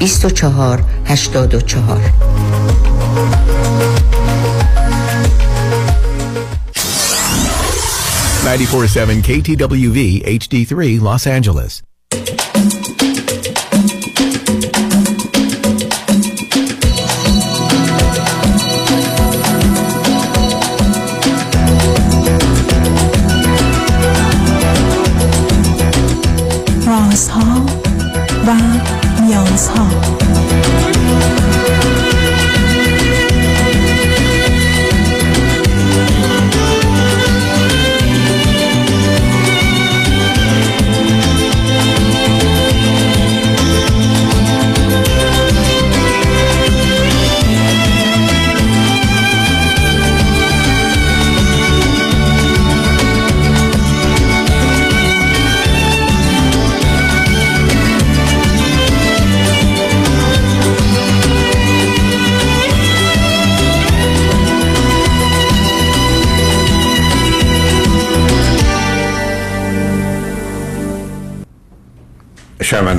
24 84 94.7 KTWV HD3 Los Angeles.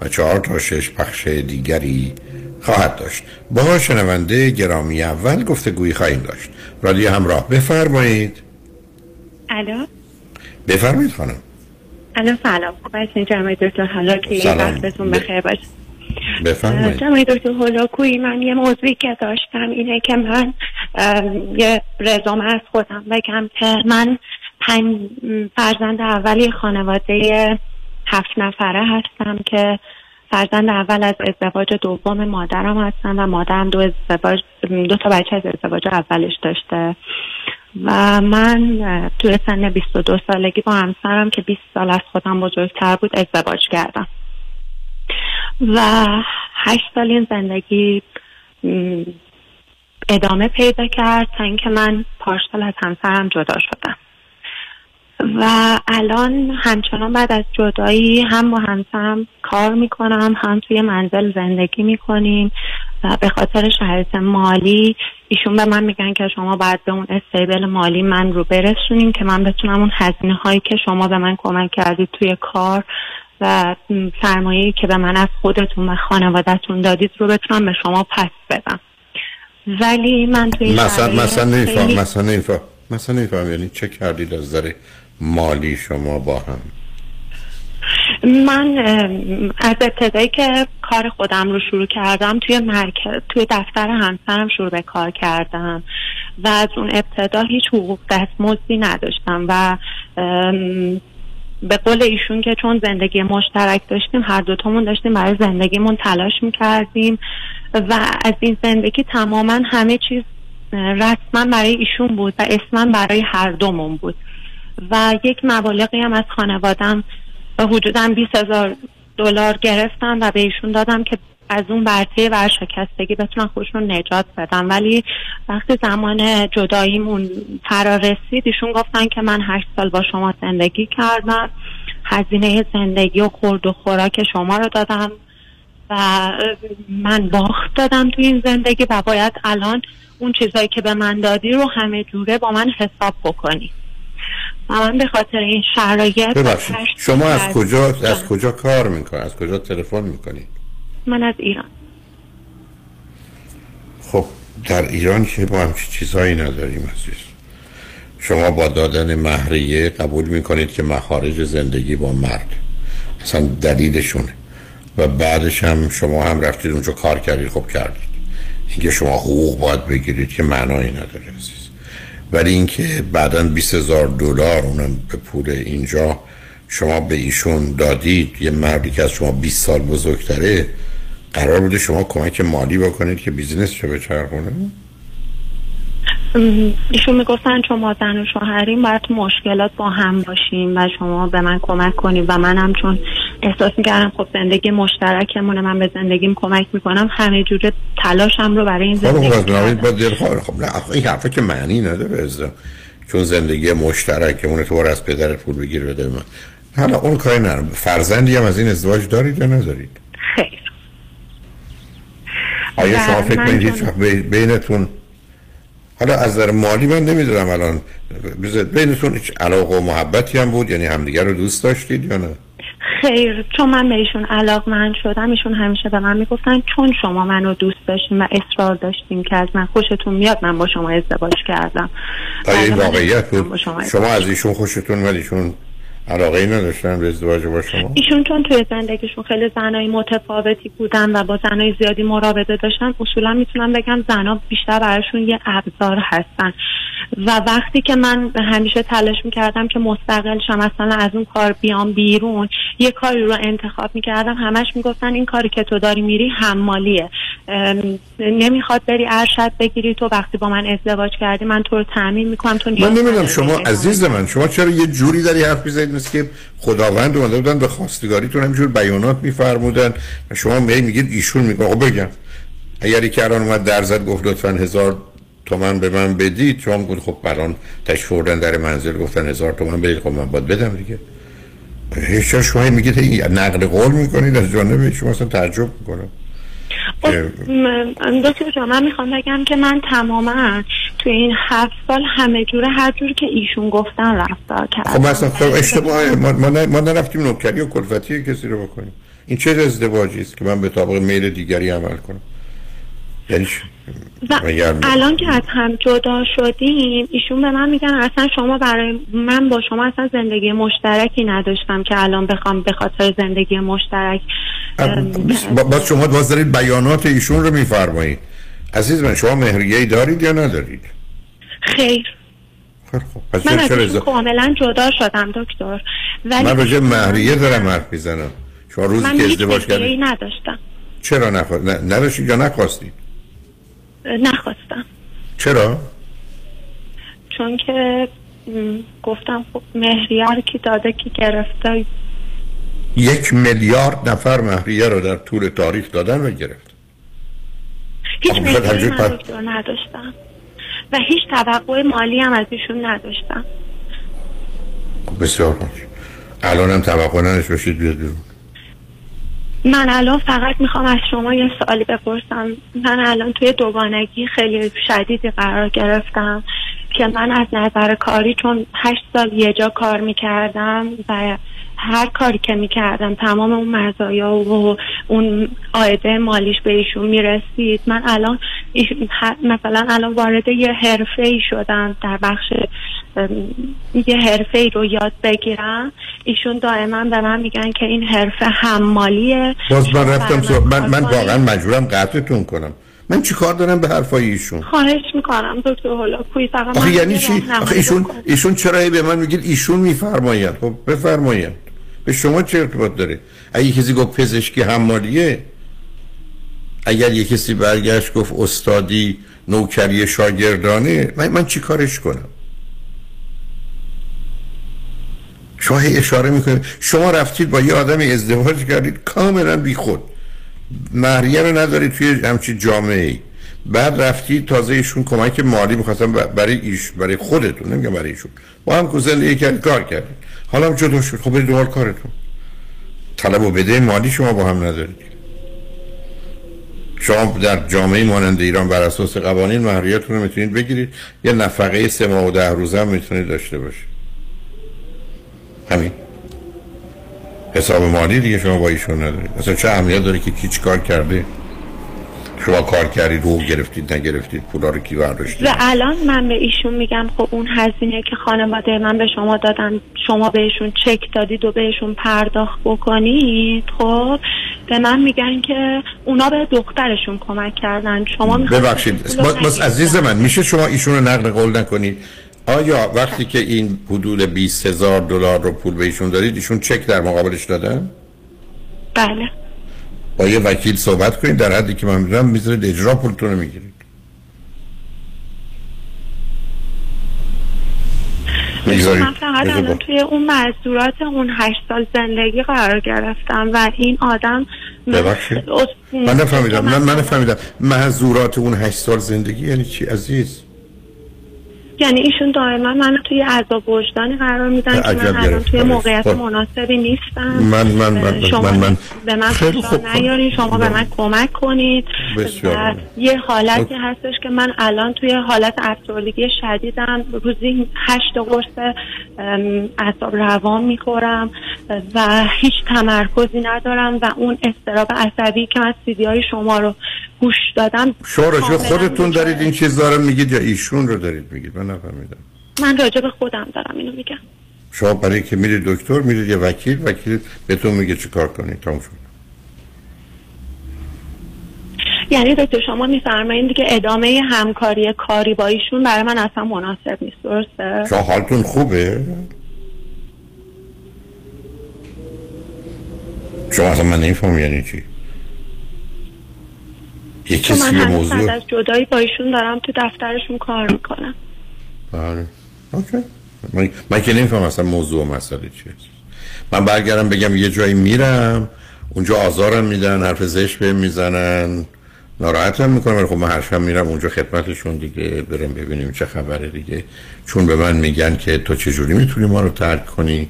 و چهار تا شش پخش دیگری خواهد داشت. با شنونده گرامی اول گفتگویی خواهیم داشت. رادیو همراه بفرمایید. الو؟ بفرمایید خانم. الو سلام. خوب هستین جمعی دکتر هلاکی. وقتتون بخیر باشه. بفرمایید. جمعی دکتر هلاکویی من یه موضوعی که داشتم اینه که من یه رزومه از خودم بگم که من پنج فرزند اولی خانواده هفت نفره هستم که فرزند اول از ازدواج دوم مادرم هستم و مادرم دو ازدواج دو تا بچه از ازدواج اولش داشته. و من توی سن 22 سالگی با همسرم که 20 سال از خودم بزرگتر بود ازدواج کردم. و هشت سال این زندگی ادامه پیدا کرد تا اینکه من پارسال از همسرم جدا شدم. و الان همچنان بعد از جدایی هم با همسرم کار می‌کنم هم توی منزل زندگی می‌کنیم و به خاطر شرایط مالی ایشون به من میگن که شما باید به اون استیبل مالی من رو برسونیم که من بتونم اون هزینه هایی که شما به من کمک کردید توی کار و سرمایه که به من از خودتون و خانوادهتون دادید رو بتونم به شما پس بدم. ولی من توی مثلا مثلا نمیفهم خیلی- مثلا نمیفهم مثلا نمیفهم یعنی چه کردید از نظر مالی شما با هم؟ من از ابتدایی که کار خودم رو شروع کردم توی مرکز توی دفتر همسرم شروع به کار کردم. و از اون ابتدا هیچ حقوق دستمزدی نداشتم و به قول ایشون که چون زندگی مشترک داشتیم هر دوتامون داشتیم برای زندگیمون تلاش می‌کردیم. و از این زندگی تماما همه چیز رسما برای ایشون بود و اسما برای هر دومون بود. و یک مبالغی هم از خانوادم حدودا 20 هزار دلار گرفتم و به ایشون دادم که از اون برطه ورشکستگی بتونن خودشون نجات بدن. ولی وقتی زمان جداییمون فرا رسید ایشون گفتن که من هشت سال با شما زندگی کردم هزینه زندگی و خورد و خوراک شما رو دادم و من باخت دادم تو این زندگی و باید الان اون چیزایی که به من دادی رو همه جوره با من حساب بکنی. من به خاطر این شرایط شما از کجا از. کجا کار می‌کنید از کجا تلفن می‌کنید من از ایران. خب در ایران که ما همچین چیزهایی نداریم عزیز. شما با دادن مهریه قبول می‌کنید که مخارج زندگی با مرد. اصلا دلیلشونه و بعدش هم شما هم رفتید اونجا کار کردید خب کردید. اینکه شما حقوق باید بگیرید که معنایی نداره عزیز. ولی اینکه بعدا 20 هزار دلار اونم به پول اینجا شما به ایشون دادید یه مردی که از شما 20 سال بزرگتره قرار بوده شما کمک مالی بکنید که بیزینس چه بچرخونه؟ ام، ایشون می‌گفتن چون ما زن و شوهریم باید مشکلات با هم باشیم و شما به من کمک کنید و منم چون احساس می‌کردم خب زندگی مشترکمونه من به زندگیم کمک می‌کنم همه جوره تلاشم رو برای این خب زندگی خب خب نه این حرفا که معنی نداره ازدم چون زندگی مشترک اون تو از پدرت پول بگیر بده من. حالا اون کاری نرم فرزندی هم از این ازدواج دارید یا ندارید؟ خیر. آیا شما فکر من کنید هیچ چون- وقت بی- بینتون حالا از نظر مالی من نمی‌دونم الان. بینتون هیچ علاقه و محبتی هم بود؟ یعنی همدیگر رو دوست داشتید یا نه؟ خیر چون من به ایشون علاقمند شدم ایشون همیشه به من می‌گفتن چون شما منو دوست داشتین و اصرار داشتین که از من خوشتون میاد من با شما ازدواج کردم. آیا این من واقعیت بود. شما شما از ایشون خوشتون ولی ایشون علاقه نداشتن به ازدواج با شما؟ ایشون چون توی زندگیشون خیلی زنای متفاوتی بودن و با زنای زیادی مراوده داشتن اصولا می‌تونم بگم زنا بیشتر براشون یه ابزار هستن. و وقتی که من همیشه تلاش می‌کردم که مستقل شم مثلا از اون کار بیام بیرون یه کاری رو انتخاب می‌کردم همش می‌گفتن این کاری که تو داری میری حمالیه. نمی‌خواد بری ارشد بگیری تو وقتی با من ازدواج کردی من تو رو تأمین می‌کنم تو من نمی‌دونم شما عزیز من شما چرا یه جوری داری حرف می‌زنید؟ مثل که خداوند اومده بودن به خواستگاریتون همینجور بیانات میفرمودن شما می میگید ایشون میگه بگم. اگری که الان اومد در زد گفت لطفا هزار تومن به من بدید شما گفت خب الان تشفوردن در منزل گفتن هزار تومن بدید خب من باید بدم دیگه. هیچ شما میگید نقل قول می‌کنید از جانب شما اصلا تعجب می‌کنم. م- دکتر جان من می‌خوام بگم که من تماما تو این هفت سال همه جوره هر جور که ایشون گفتن رفتار کردم. خب مثلا خب اشتباه ما, ما, نرفتیم نوکری و کلفتی کسی رو بکنیم. این چه ازدواجی است که من به طابق میل دیگری عمل کنم؟ یعنی الان که از هم جدا شدیم ایشون به من میگن اصلا شما برای من با شما اصلا زندگی مشترکی نداشتم که الان بخوام به خاطر زندگی مشترک با- باز شما باز دارید بیانات ایشون رو میفرمایید. عزیز من شما مهریه دارید یا ندارید؟ خیر. خب من از ایشون کاملا جدا شدم دکتر. ولی من راجع مهریه دارم حرف می‌زنم. شما روزی که ازدواج کردید نداشتم. چرا نخوا... ن- نداشتید یا نخواستید؟ نخواستم. چرا؟ چون که گفتم خب مهریه رو کی داده کی گرفته. یک میلیارد نفر مهریه رو در طول تاریخ دادن و گرفت. هیچ همجور من نداشتم. و هیچ توقع مالی هم از ایشون نداشتم. بسیار خوب. الان هم توقع نداشت باشید بیاد بیرون. من الان فقط می‌خوام از شما یه سوالی بپرسم. من الان توی دوگانگی خیلی شدیدی قرار گرفتم که من از نظر کاری چون هشت سال یه جا کار می‌کردم و هر کاری که می‌کردم تمام اون مزایا و اون آیده مالیش به ایشون می‌رسید. من الان مثلا الان وارد یه حرفه ای شدم در بخش یه حرفه ای رو یاد بگیرم. ایشون دائما به من میگن که این حرفه حمالیه. باز من رفتم سو... من, من واقعا. مجبورم قطعتون کنم. من چی کار دارم به حرفای ایشون؟ خواهش می‌کنم دکتر هولاکویی فقط آخه یعنی چی؟ آخه ایشون بکنید. ایشون چرا به من میگید ایشون میفرمایند؟ خب بفرمایند. به شما چه ارتباط داره؟ اگه کسی گفت پزشکی حمالیه اگر یه کسی برگشت گفت استادی نوکری شاگردانه من, من چی کارش کنم؟ شما هی اشاره می‌کنید. شما رفتید با یه آدمی ازدواج کردید. کاملا بی خود مهریه رو ندارید توی همچین جامعه ای بعد رفتید تازه ایشون کمک مالی می‌خواستم برای ایش برای خودتون. نمیگم برای ایشون. با هم زندگی کردید کار کردید. حالا هم جدا شد. خب دوباره کارتون. طلب و بده مالی شما با هم ندارید. شما در جامعه مانند ایران بر اساس قوانین مهریتون رو می‌تونید بگیرید. یه نفقه سه ماه و ده روزه هم می‌تونید داشته باشید. همین. حساب مالی دیگه شما با ایشون ندارید اصلا چه اهمیت داره که کی کار کرده؟ شما کار کردید حقوق گرفتید نگرفتید پولا رو کی برداشتید و الان من به ایشون میگم خب اون هزینه که خانواده من به شما دادن شما بهشون چک دادید و بهشون پرداخت بکنید خب به من میگن که اونا به دخترشون کمک کردن. شما ببخشید رو نگیرید. عزیز من میشه شما ایشون رو نقل قول نکنید؟ آیا وقتی که این حدود 20 هزار دلار رو پول به ایشون دادید ایشون چک در مقابلش دادن؟ بله. با یه وکیل صحبت کنید در حدی که من می‌دونم می‌ذارید اجرا پولتون رو می‌گیرید. من فقط الان توی اون معذورات اون هشت سال زندگی قرار گرفتم و این آدم ببخشید. من نفهمیدم. من, نفهمیدم. محضورات اون هشت سال زندگی یعنی چی؟ عزیز؟ یعنی ایشون دائما من توی عذاب وجدانی قرار میدن که من الان. توی موقعیت خب. مناسبی نیستم من من من شما من, من به من خوب. نیارین شما به من کمک کنید بسیار. یه حالتی خب. هستش که من الان توی حالت افسردگی شدیدم روزی هشت قرص اعصاب روان می‌خورم و هیچ تمرکزی ندارم و اون استراب عصبی که من سیدی های شما رو گوش دادم شما خودتون. دارید این چیزا رو میگید یا ایشون رو دارید میگید من نفهمیدم. من راجع به خودم دارم اینو میگم. شما برای که میرید دکتر میرید یه وکیل وکیل بهتون میگه چی کار کنید تموم شد. یعنی دکتر شما میفرمایید که ادامه همکاری کاری با ایشون برای من اصلا مناسب نیست درسته؟ شما حالتون خوبه؟ شما اصلا من نمیفهم یعنی چی. یه من کسی بعد موضوع از جدایی با ایشون دارم تو دفترشون کار می‌کنم. بله. اوکی. من, که نمیفهم اصلا موضوع و مسئله چیه. من برگردم بگم یه جایی میرم اونجا آزارم میدن حرف زشت بهم می‌زنن ناراحتم می‌کنم ولی خب من هر شب میرم اونجا خدمتشون دیگه بریم ببینیم چه خبره دیگه. چون به من میگن که تو چجوری می‌تونی ما رو ترک کنی؟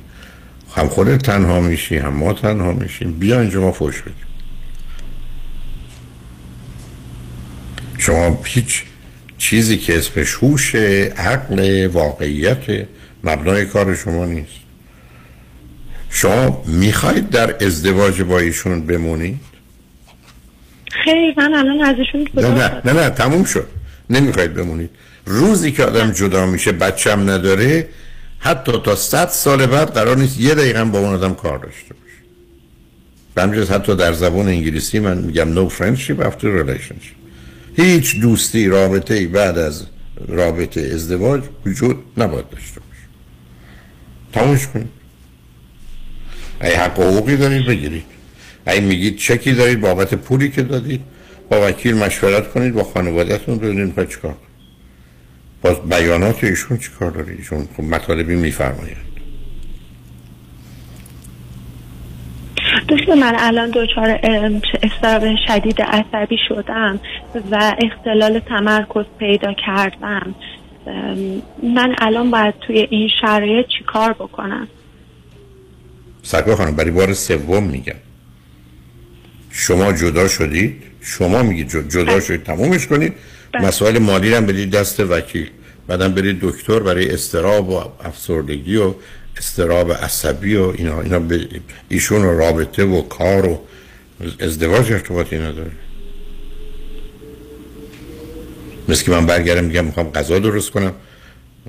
هم خودت تنها میشی هم ما تنها میشیم. بیا اینجا ما فوش بدیم. شما هیچ چیزی که اسمش هوش عقل واقعیت مبنای کار شما نیست. شما می‌خواید در ازدواج با ایشون بمونید؟ خیر من الان از ایشون نه نه نه نه تموم شد. نمی‌خواید بمونید. روزی که آدم جدا میشه بچم نداره حتی تا صد سال بعد قرار نیست یه دقیقه هم با اون آدم کار داشته باشه. جهت حتی در زبان انگلیسی من میگم no friendship after relationship. هیچ دوستی رابطه ای بعد از رابطه ازدواج وجود نباید داشته باشه. تمومش کنید ای حق و حقوقی دارید بگیرید. ای میگید چکی دارید بابت پولی که دادید. با وکیل مشورت کنید با خانوادهتون ببینید می‌خواید چیکار باز بیانات ایشون چیکار داره ایشون خب مطالبی میفرمایند دوست من الان دچار استراب شدید عصبی شدم و اختلال تمرکز پیدا کردم. من الان باید توی این شرایط چیکار بکنم؟ سرکار خانم برای بار سوم میگم. شما جدا شدید شما میگید جد- جدا بله. شدید تمومش کنید. بله. مسائل مالی رو هم بدید دست وکیل. بعدم برید دکتر برای استراب و افسردگی و استراب عصبی و اینا اینا به ایشون و رابطه و کار و ازدواج ارتباطی نداره. مثل که من برگردم میگم می‌خوام غذا درست کنم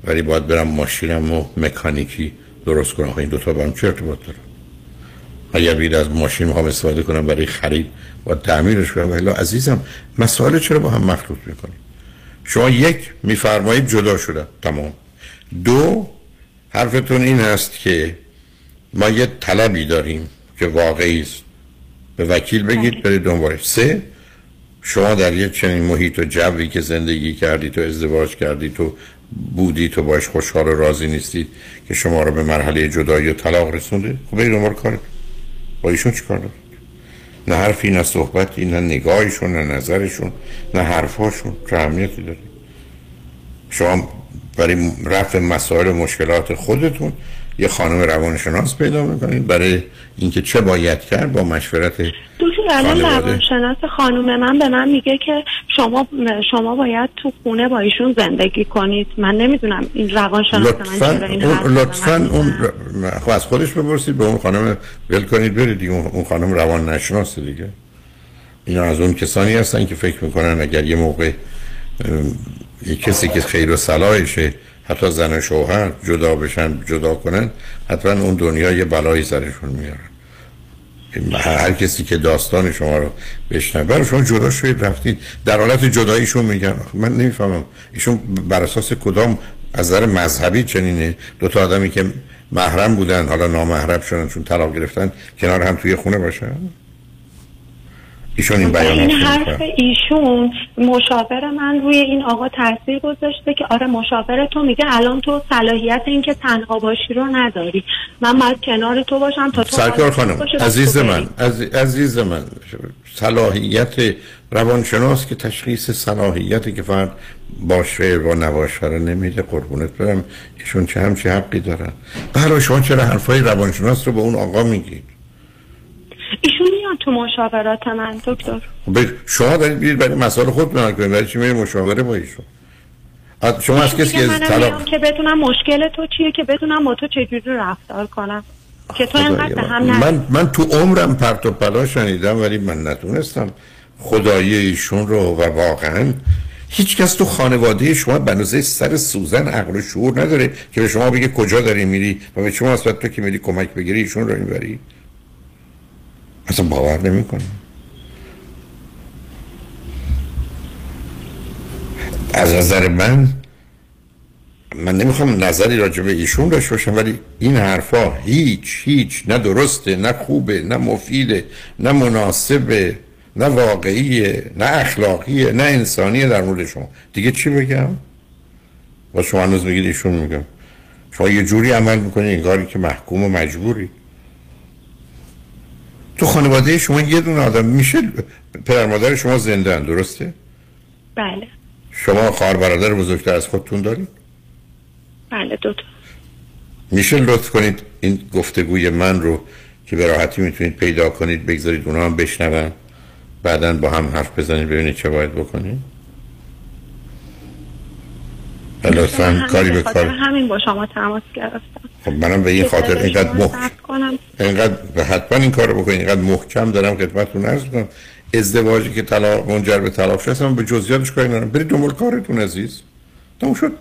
ولی باید برم ماشینم و مکانیکی درست کنم. این دوتا با هم چه ارتباط داره اگر بگید از ماشین می‌خوام استفاده کنم برای خرید و تعمیرش کنم. ولی عزیزم مسائل چرا با هم مخلوط می‌کنیم شما یک میفرمایید جدا شده تمام. دو حرفتون این است که ما یه طلبی داریم که واقعی است. به وکیل بگید برید دنبالش. سه شما در یه چنین محیط و جوی که زندگی کردید و ازدواج کردید و بودید و باش خوشحال و راضی نیستید که شما رو به مرحله جدایی و طلاق رسونده؟ خب برید دنبال کارت با ایشون چی کار دارید؟ نه حرفی نه صحبتی نه نگاهشون نه نظرشون نه حرفاشون. چه اهمیتی داره؟ شما برای رفع مسائل و مشکلات خودتون یه خانم روانشناس پیدا می‌کنید. برای اینکه چه باید کرد با مشورت دکتر الان. روانشناس خانوم من به من میگه که شما شما باید تو خونه با ایشون زندگی کنید. من نمی‌دونم این روان شناس من این اون لطفا اون خب از خودش بپرسید به اون خانم ول کنید برید دیگه. اون خانم روان نشناسه دیگه. اینا از اون کسانی هستن که فکر می‌کنن اگر یه موقع یه کسی که خیر و صلاحشه حتی زن و شوهر جدا بشن جدا کنن حتما اون دنیا یه بلایی سرشون میارن این هر کسی که داستان شما رو بشنوه شما جدا شدید رفتید. در حالت جداییشون میگن. من نمی‌فهمم. ایشون بر اساس کدام از نظر مذهبی چنینه؟ دو تا آدمی که محرم بودن حالا نامحرم شدن چون طلاق گرفتن کنار هم توی خونه باشن؟ ایشون این بیانات این حرف. ایشون مشاور من روی این آقا تاثیر گذاشته که آره مشاور تو میگه الان تو صلاحیت این که تنها باشی رو نداری من باید کنار تو باشم تا تو سرکار خانم عزیز من. عزیز, عزیز من صلاحیت روانشناس که تشخیص صلاحیتی که فرد باشه و نباشه رو نمیده قربونت برم ایشون چه همچی حقی دارن برای شما چرا حرفای روانشناس رو به اون آقا میگید ایشون تو مشاورات من دکتر شما دارید بیرید برای مسائل خود بنا کنید برای چی میرید مشاوره با ایشون شما از کسی میگه که طلاق که بدونم مشکل تو چیه که بدونم با تو چجوری رفتار کنم که تو اینقدر هم من. نزن. من من تو عمرم پرت و پلا شنیدم ولی من نتونستم خدایی ایشون رو و واقعا هیچ کس تو خانواده شما به اندازه سر سوزن عقل و شعور نداره که به شما بگه کجا داری میری و به شما اصلا تو که میری کمک بگیری ایشون رو می‌بری اصلا باور نمی‌کنم. از نظر من من نمی‌خوام نظری راجع به ایشون داشته باشم ولی این حرفا هیچ هیچ نه درسته نه خوبه نه مفیده نه مناسبه نه واقعیه نه اخلاقیه نه انسانیه در مورد شما. دیگه چی بگم؟ با شما هنوز میگید ایشون میگم. شما یه جوری عمل می‌کنی انگاری که محکوم و مجبوری. تو خانواده شما یه دونه آدم میشه پدر مادر شما زنده هن، درسته؟ بله. شما خواهر برادر بزرگتر از خودتون دارید؟ بله دکتر میشه لطف کنید این گفتگوی من رو که به راحتی می‌تونید پیدا کنید بگذارید اونا هم بشنون بعدا با هم حرف بزنید ببینید چه باید بکنید لطفا کاری به کار همین با شما تماس گرفتم. خب منم به این خاطر اینقدر شما مح... ضبط کنم. اینقدر حتما این کار رو بکنید اینقدر محکم دارم خدمتتون عرض کنم ازدواجی که طلاق منجر به طلاق شد به جزئیاتش کاری ندارم. برید دنبال کارتون عزیز. تموم شد.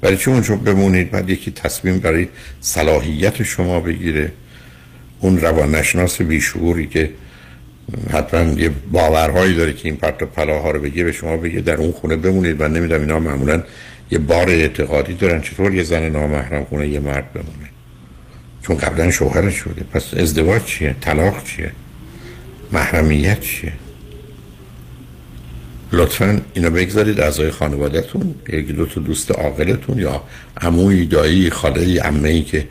برای چه اونجا بمونید؟ بعد یکی تصمیم برای صلاحیت شما بگیره. اون روان نشناس بیشعوری که حتما یه باورهایی داره که این پرت و پلاها رو بگه به شما بگه در اون خونه بمونید. و نمی‌دونم اینا معمولا یه بار اعتقادی دارن. چطور یه زن نامحرم خونه یه مرد بمونه؟ چون قبلا شوهرش شده پس ازدواج چیه؟ طلاق چیه؟ محرمیت چیه؟ لطفا اینو بگذارید. اعضای خانوادهتون یکی دو تا دوست عاقلتون یا عموی دایی خاله عمه ای که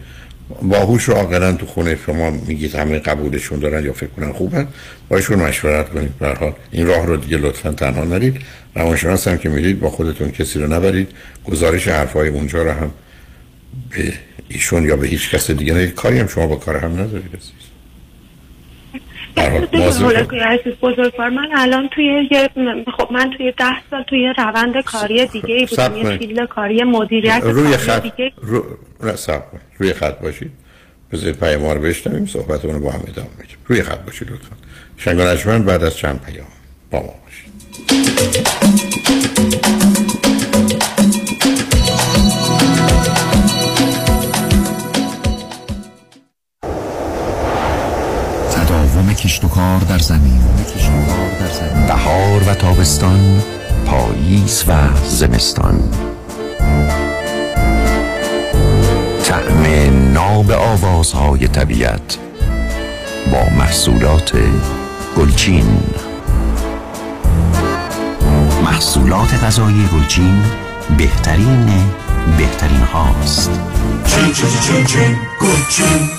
باهوش و عاقلا تو خونه شما میگید همه قبولشون دارن یا فکر کنن خوبن باشون مشورت کنید. به این راه رو دیگه لطفا تنها نرید. روانشناس هم که میرید با خودتون کسی رو نبرید. گزارش حرفای اونجا رو هم به ایشون یا به هیچ کس دیگه نرید کاری هم شما با کار هم ندارید عزیز. به هر حال مواظب باشید. هولکوی عزیز بزرگوار من الان توی یه خب من توی ده سال توی روند کاری دیگه ای بودم یه. فیلد کاری مدیریت روی خط دیگه رو... روی خط باشید. بذارید پیام رو بشنویم صحبتمون رو با هم ادامه میدیم روی خط باشید لطفا. شنگانشمن بعد از چند پیام با ما باشید. کشت و کار در زمین. بهار و تابستان پاییز و زمستان. طعم ناب آوازهای طبیعت با محصولات گلچین. محصولات غذایی گلچین بهترین بهترین هاست. چین چین چین چین گلچین.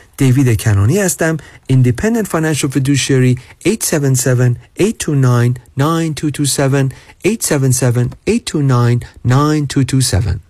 دیوید کنانی هستم Independent Financial Fiduciary 877-829-9227 877-829-9227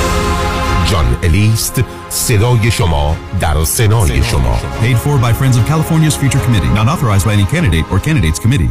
جان الیست صدای شما در سنای شما Paid for by Friends of California's Future Committee. Not authorized by any candidate or candidates committee.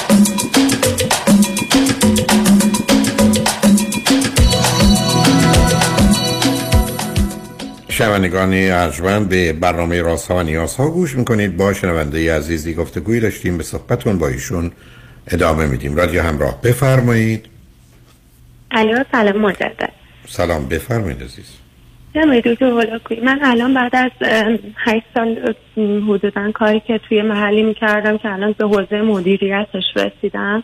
شنوندگان ارجمند به برنامه راست ها و نیاز ها گوش می‌کنید. با شنونده عزیزی گفتگوی داشتیم به صحبتون با ایشون ادامه میدیم. رادیو همراه بفرمایید. الو سلام مجدد. سلام بفرمایید عزیز. نمی‌دونی دکتر هلاکویی من الان بعد از ام، هشت سال ام، حدودا کاری که توی محلی می‌کردم که الان به حوزه مدیریتش رسیدم.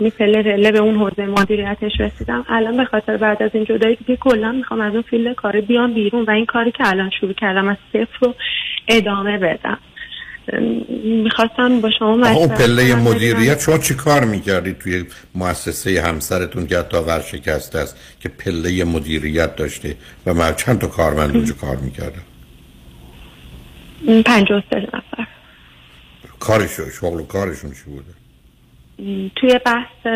یعنی level به اون حوزه مدیریتش رسیدم. الان به خاطر بعد از این جدایی دیگه کلا می‌خوام از اون field کاری بیام بیرون و این کاری که الان شروع کردم از صفر رو ادامه بدم. می‌خواستم با شما اون پله مدیریت شما چی کار می‌کردید توی مؤسسه همسرتون که حتی ورشکسته است که پله مدیریت داشته و من چند تا کارمند اونجا کار می‌کردم؟ بدم. پنجاه و سه نفر. کارش شغل و کارشون چی بوده؟ توی بحث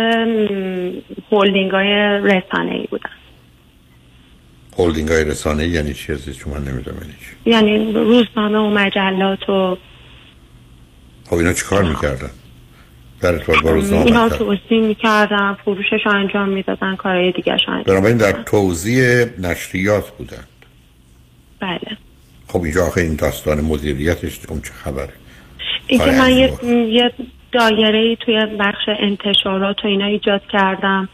هولدینگ های رسانه ای بودن هولدینگ های رسانه یعنی چی عزیز چون من نمی‌دونم یعنی چی. یعنی روزنامه و مجلات و خب اینا چی کار می‌کردن؟ در ارتباط با روزنامه اینا؟ توضیح می‌کردن فروشش رو انجام می‌دادن کارهای دیگه انجام بنابراین در توضیح نشریات بودن. بله. خب اینجا آخه این داستان مدیریتش اون چه خبره؟ اینکه کار من یه دایره توی بخش انتشارات و اینا ایجاد کردم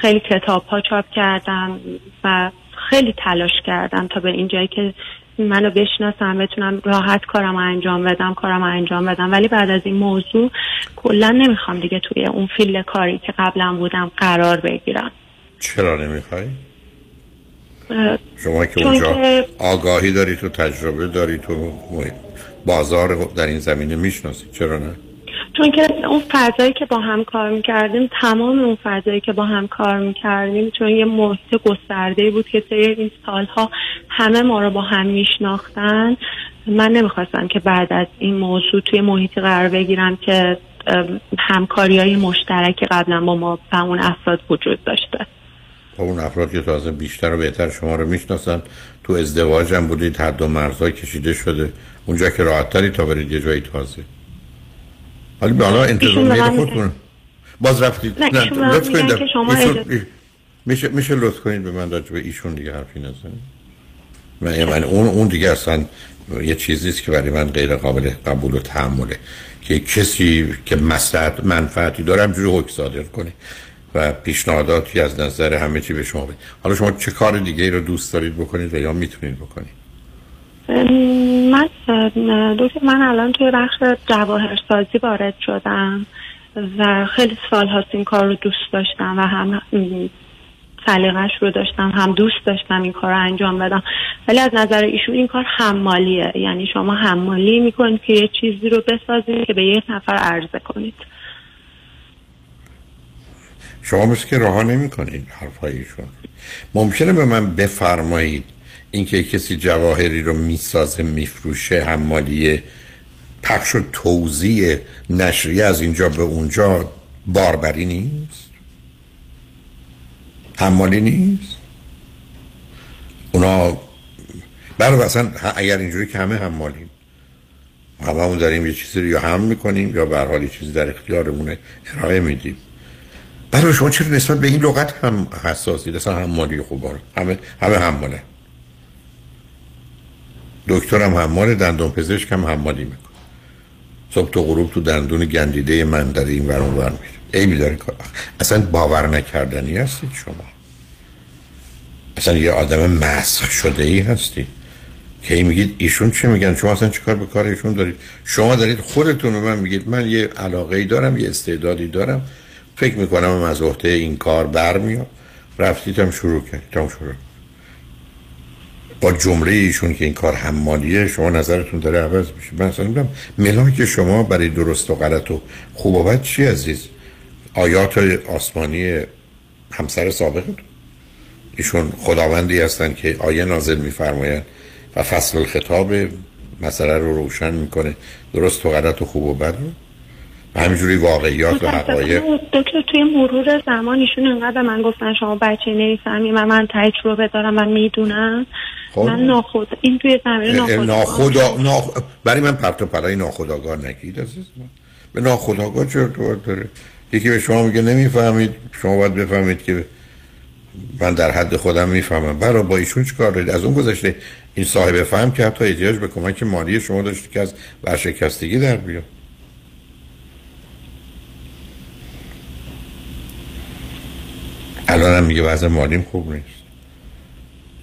خیلی کتاب ها چاپ کردم و خیلی تلاش کردم تا به این جایی که منو بشناسم بتونم راحت کارم انجام بدم کارم انجام بدم ولی بعد از این موضوع کلا نمی‌خوام دیگه توی اون فیلد کاری که قبلا بودم قرار بگیرم چرا نمی‌خوای؟ شما که اونجا که- آگاهی داری تو تجربه داری تو بازار در این زمینه می‌شناسی چرا نه؟ چون که اون فضایی که با هم کار می‌کردیم تمام اون فضایی که با هم کار می‌کردیم چون یه محیط گسترده بود که طی این سالها همه ما رو با هم میشناختن. من نمی‌خواستم که بعد از این موضوع توی محیطی قرار بگیرم که همکاری های مشترک قبلا با ما و اون افراد وجود داشته. خب اون افراد که تازه بیشتر و بهتر شما رو می‌شناسن تو ازدواج هم بودید حد و مرزها کشیده شده. اونجا که راحت تا برید یه جایی تازه. حالا به حالا من خودتون باز رفتید نه، من لطف کنید که شما ایشون- میشه میشه لطف کنید به من راجع به ایشون دیگه حرفی نزنید. من من اون اون دیگه اصلا یه چیزی است که برای من غیر قابل قبول و تحمله. که کسی که مصلحت منفعتی داره همجوری حکم صادر کنه و پیشنهاداتی از نظر همه چی به شما بده. حالا شما چه کار دیگه ای رو دوست دارید بکنید و یا می‌تونید بکنید؟ من دوست من الان توی بخش جواهرسازی وارد شدم و خیلی سال هاست این کار رو دوست داشتم و هم سلیقش رو داشتم هم دوست داشتم این کار رو انجام بدم. ولی از نظر ایشون این کار حمالیه. یعنی شما حمالی می‌کنید که یه چیزی رو بسازید که به یک نفر عرضه کنید. شما مثل که رها نمی کنید حرفایشون ممکنه به من بفرمایید اینکه کسی جواهری رو می‌سازه میفروشه حمالی پخش و توزیع نشریه از اینجا به اونجا باربری نیست؟ حمالی نیست؟ اونا برای اصلا اگر اینجوری که همه حمالیم همون داریم یه چیزی رو یا هم می‌کنیم یا به حال چیزی در اختیارمونه ارائه میدیم. برای شما چرا نسبت به این لغت هم حساسید؟ اصلا حمالی خوبا رو. همه همه حماله. دکتر هم حمال دندون پزشک هم حمالی می‌کنه. صبح تو غروب تو دندون گندیده من در این ور اون ور میره ای میداره کار. اصلا باور نکردنی هستید شما. اصلا یه آدم مسخ شده ای هستی که ای میگید ایشون چه میگن؟ شما اصلا چیکار به کار ایشون دارید؟ شما دارید خودتون به من میگید. من یه علاقه ای دارم یه استعدادی دارم. فکر می‌کنم از عهده این کار برمیاد. رفتید هم شروع کردید. هم شروع با جمله ایشون که این کار حمالیه شما نظرتون داره عوض میشه. من اصلا نمی‌دونم ملاک شما برای درست و غلط و خوب و بد چی عزیز؟ آیات آسمانی همسر سابقتون ایشون خداوندی هستن که آیه نازل میفرمایند و فصل الخطاب مسئله رو روشن می‌کنه درست و غلط و خوب و بد رو. همینجوری واقعیات و حقایق. دکتر توی مرور زمان ایشون انقدر من گفتن شما بچه نویسمی و من تجربه دارم و می‌دونم. خب. من ناخود این توی زمینه ناخود ناخدا ناخ... برای من پرت و پلای ناخداگاه نگید عزیز من. به ناخداگاه چرا تو داره؟ یکی به شما میگه نمی‌فهمید شما باید بفهمید که من در حد خودم می‌فهمم. برای با ایشون چیکار دارید؟ از اون گذشته این صاحب فهم که حتی احتیاج به کمک مالی شما داشت که از ورشکستگی در بیاد. الان هم میگه وضع مالیم خوب نیست.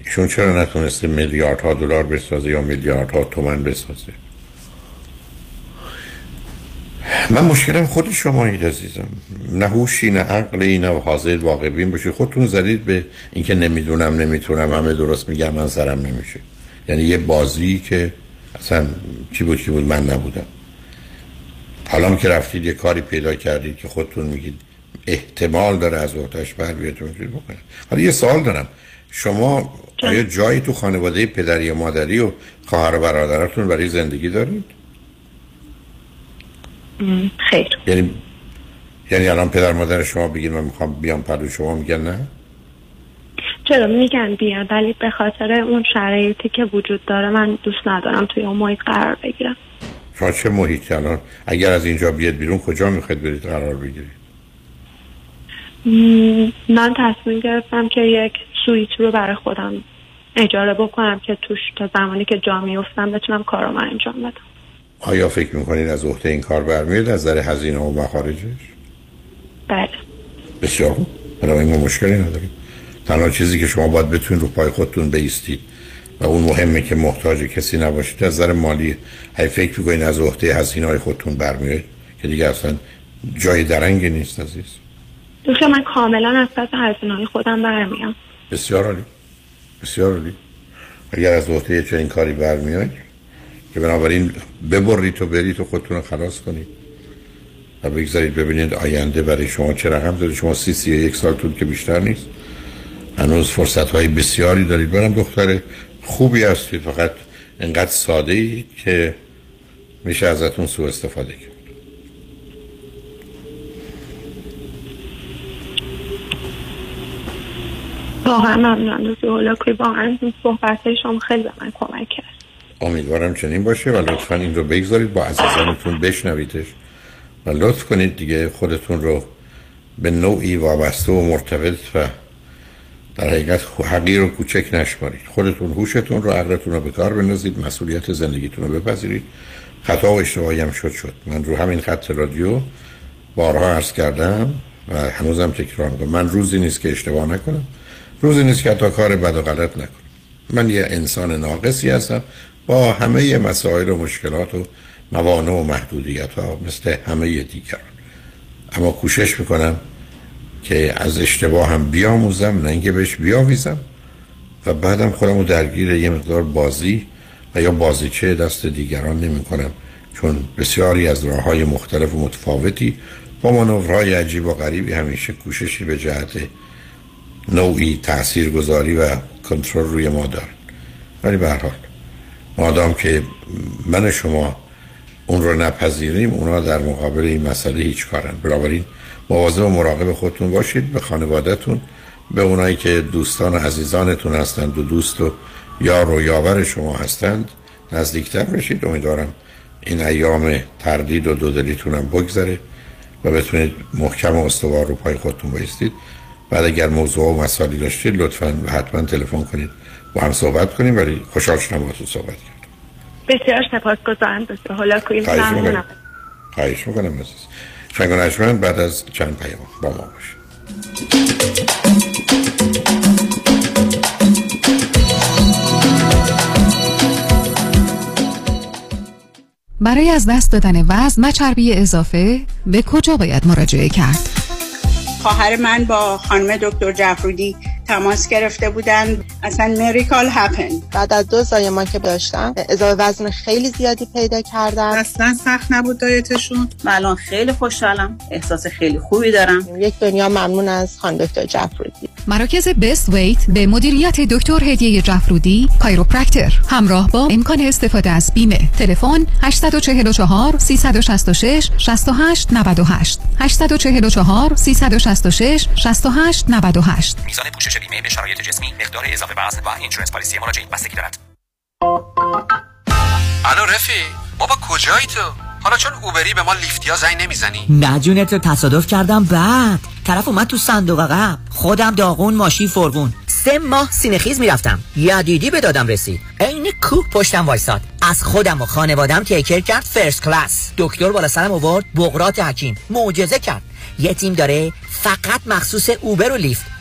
ایشون چرا نتونسته میلیاردها دلار بسازه یا میلیاردها تومن بسازه؟ من مشکلم خود شما اید عزیزم. نه هوشی نه عقلی نه حاضر واقع بین باشید خودتون زدید به اینکه نمی‌دونم نمی‌تونم همه درست میگم من سرم نمیشه. یعنی یه بازی که اصلا چی بود چی بود؟ من نبودم. حالا که رفتید یه کاری پیدا کردید که خودتون میگید احتمال داره از وقتش بر بیاتون بکنید حالا یه سوال دارم. شما آیا جایی تو خانواده پدری و مادری و خواهر و برادرتون برای زندگی دارید؟ خیر. یعنی یعنی الان پدر مادر شما بگین من می‌خوام بیام پلو شما میگن نه؟ چرا؟ میگن بیا ولی به خاطر اون شرایطی که وجود داره من دوست ندارم توی اون محیط قرار بگیرم. شما چه محیطی الان؟ اگر از اینجا بیاد بیرون کجا می‌خواید برید قرار بگیرید؟ من تصمیم گرفتم که یک سویت رو برای خودم اجاره بکنم که توش تا زمانی که جا میفتم بتونم کارم انجام بدم. آیا فکر می‌کنید از عهده این کار برمیاد از نظر هزینه و مخارجش؟ بله. بسیار بنابراین ما مشکلی نداریم. تنها چیزی که شما باید بتونید رو پای خودتون بیستید و اون مهمه که محتاج کسی نباشید از نظر مالی هی فکر می‌کنید از عهده هزینه های خودتون برمیاد که دیگه اصلا جای درنگی نیست عزیز. دوست من کاملا از پس هزینه های خودم برمیام. بسیار عالی. بسیار عالی. اگر از عهده چنین کاری برمیاد که بنابراین ببرید تو برید و خودتون رو خلاص کنید و بگذارید ببینید آینده برای شما چه رقم داره. شما سی سی یک سال طول که بیشتر نیست. هنوز فرصت های بسیاری دارید. برم دختر خوبی هستید. فقط انقدر ساده ای که میشه ازتون سو استفاده کرد. واقعا ممنونم. دوستی هولاکوی واقعا صحبت شما خیلی به من کمک کرد. امیدوارم چنین باشه و لطفا این رو بگذارید با عزیزانتون بشنویدش. و لطف کنید دیگه خودتون رو به نوعی وابسته و مرتبط و در حقیقت حقیر و کوچک نشمارید. خودتون هوشتون رو عقلتون رو به کار بندازید مسئولیت زندگیتون رو بپذیرید. خطا و اشتباهی هم شد شد. من رو همین خط رادیو بارها عرض کردم و هنوزم تکرار می‌کنم. من روزی نیست که اشتباه نکنم. روزی نیست که حتی کار بد و غلط نکنم. من یه انسان ناقصی هستم. با همه مسائل و مشکلات و موانع و محدودیت ها مثل همه دیگران. اما کوشش می‌کنم که از اشتباه هم بیاموزم نه اینکه بهش بیاویزم. و بعدم خودم رو درگیر یه مقدار بازی و یا بازیچه دست دیگران نمی کنم چون بسیاری از راه های مختلف و متفاوتی با مانورهای عجیب و غریبی همیشه کوششی به جهت نوعی تأثیر گذاری و کنترل روی ما دارن. ولی به حال مادام که من شما اون رو نپذیریم اونا در مقابل این مسئله هیچ کارن. بنابراین مواظب و مراقب خودتون باشید به خانوادهتون به اونایی که دوستان و عزیزانتون هستند و دوست و یار و یاور شما هستند نزدیکتر بشید. امیدوارم این ایام تردید و دودلیتون هم بگذره و بتونید محکم و استوار رو پای خودتون بایستید. بعد اگر موضوع و مسائلی داشتید لطفا حتما تلفن کنید. با هم صحبت کنیم ولی خوشحال شدم با تو صحبت کرد بسیار سپاسگزارم. دکتر حالا کوی ممنونم. خواهش می‌کنم عزیز. شنگ بعد از چند پیام با ما باش. برای از دست دادن وزن و چربی اضافه به کجا باید مراجعه کرد؟ خواهر من با خانم دکتر جعفرودی تماس گرفته بودن اصلا مریکال هپن. بعد از دو زایمان که داشتم اضافه وزن خیلی زیادی پیدا کردم اصلا سخت نبود دایتشون. من الان خیلی خوشحالم. احساس خیلی خوبی دارم. یک دنیا ممنون از خانم دکتر جعفرودی. مراکز بست ویت به مدیریت دکتر هدیه جعفرودی کایروپرکتر همراه با امکان استفاده از بیمه. تلفن 844 366 68 98 844 366 68 98 میزان پوشش بیمه به شرایط جسمی مقدار اضافه وزن و insurance policy مراجعه بستگی دارد الو رفی بابا کجایی تو؟ حالا چون اوبری به ما لیفتیا زنگ نمی‌زنی؟ نه جون تو تصادف کردم بد. طرف اومد تو صندوق عقب. خودم داغون ماشین فرغون سه ماه سینه‌خیز می‌رفتم. یدیدی به دادم رسید. عین کوه پشتم وایساد. از خودم و خانوادم take care کرد first class دکتر بالا سرم آورد بقراط حکیم. معجزه کرد. یه تیم داره فقط مخصوص اوبر و لیفت.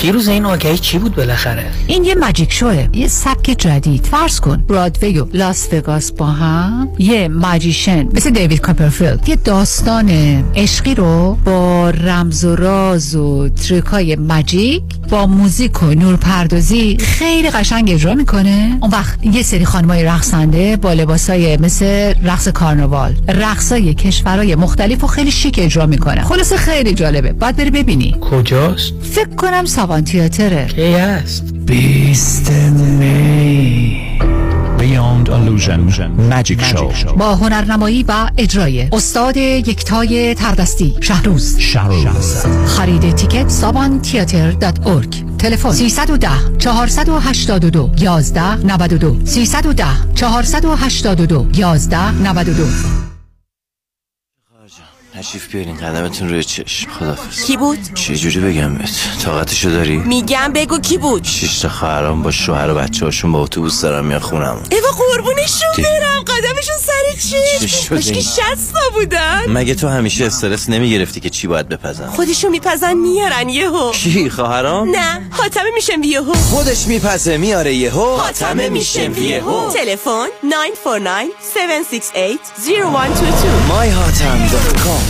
فیروز این آگهی چی بود بالاخره؟ این یه magic show ه. یه سبک جدید. فرض کن برادوی و لاس وگاس با هم یه magician مثل دیوید کاپرفیلد. یه داستان عشقی رو با رمز و راز و trick ای magic با موزیک و نورپردازی خیلی قشنگ اجرا می‌کنه. اون وقت یه سری خانمای رقصنده با لباسای مثل رقص کارناوال رقصای کشورهای مختلف و خیلی شیک اجرا می‌کنه خلاصه خیلی جالبه. باید بری ببینی. کجاست؟ فکر کنم سوان تیاتره کی هست بیست می Beyond Illusion. Magic Show. با هنرنمایی و اجرای استاد یکتای تردستی شهروز. شهروز. خرید تیکت سابان تیاتر دات ارگ تلفن 310 482 11 92 310 482 11 92 تشریف بیارین قدمتون روی چشم خدافز کی بود؟ چه جوری بگم بهت طاقتشو داری؟ میگم بگو کی بود؟ شش تا خواهرام با شوهر و بچه هاشون با اتوبوس دارن میان خونم ایوا قربونشون برم قدمشون سر چه چی؟ این؟ شستا بودن مگه تو همیشه استرس نمی‌گرفتی که چی باید بپزم؟ خودشون میپزن میارن یهو کی خواهرام؟ نه حاتمه میشم یهو خودش میپزه میاره یهو حاتمه میشم یهو تلفن 949 768 0122 myhatam.com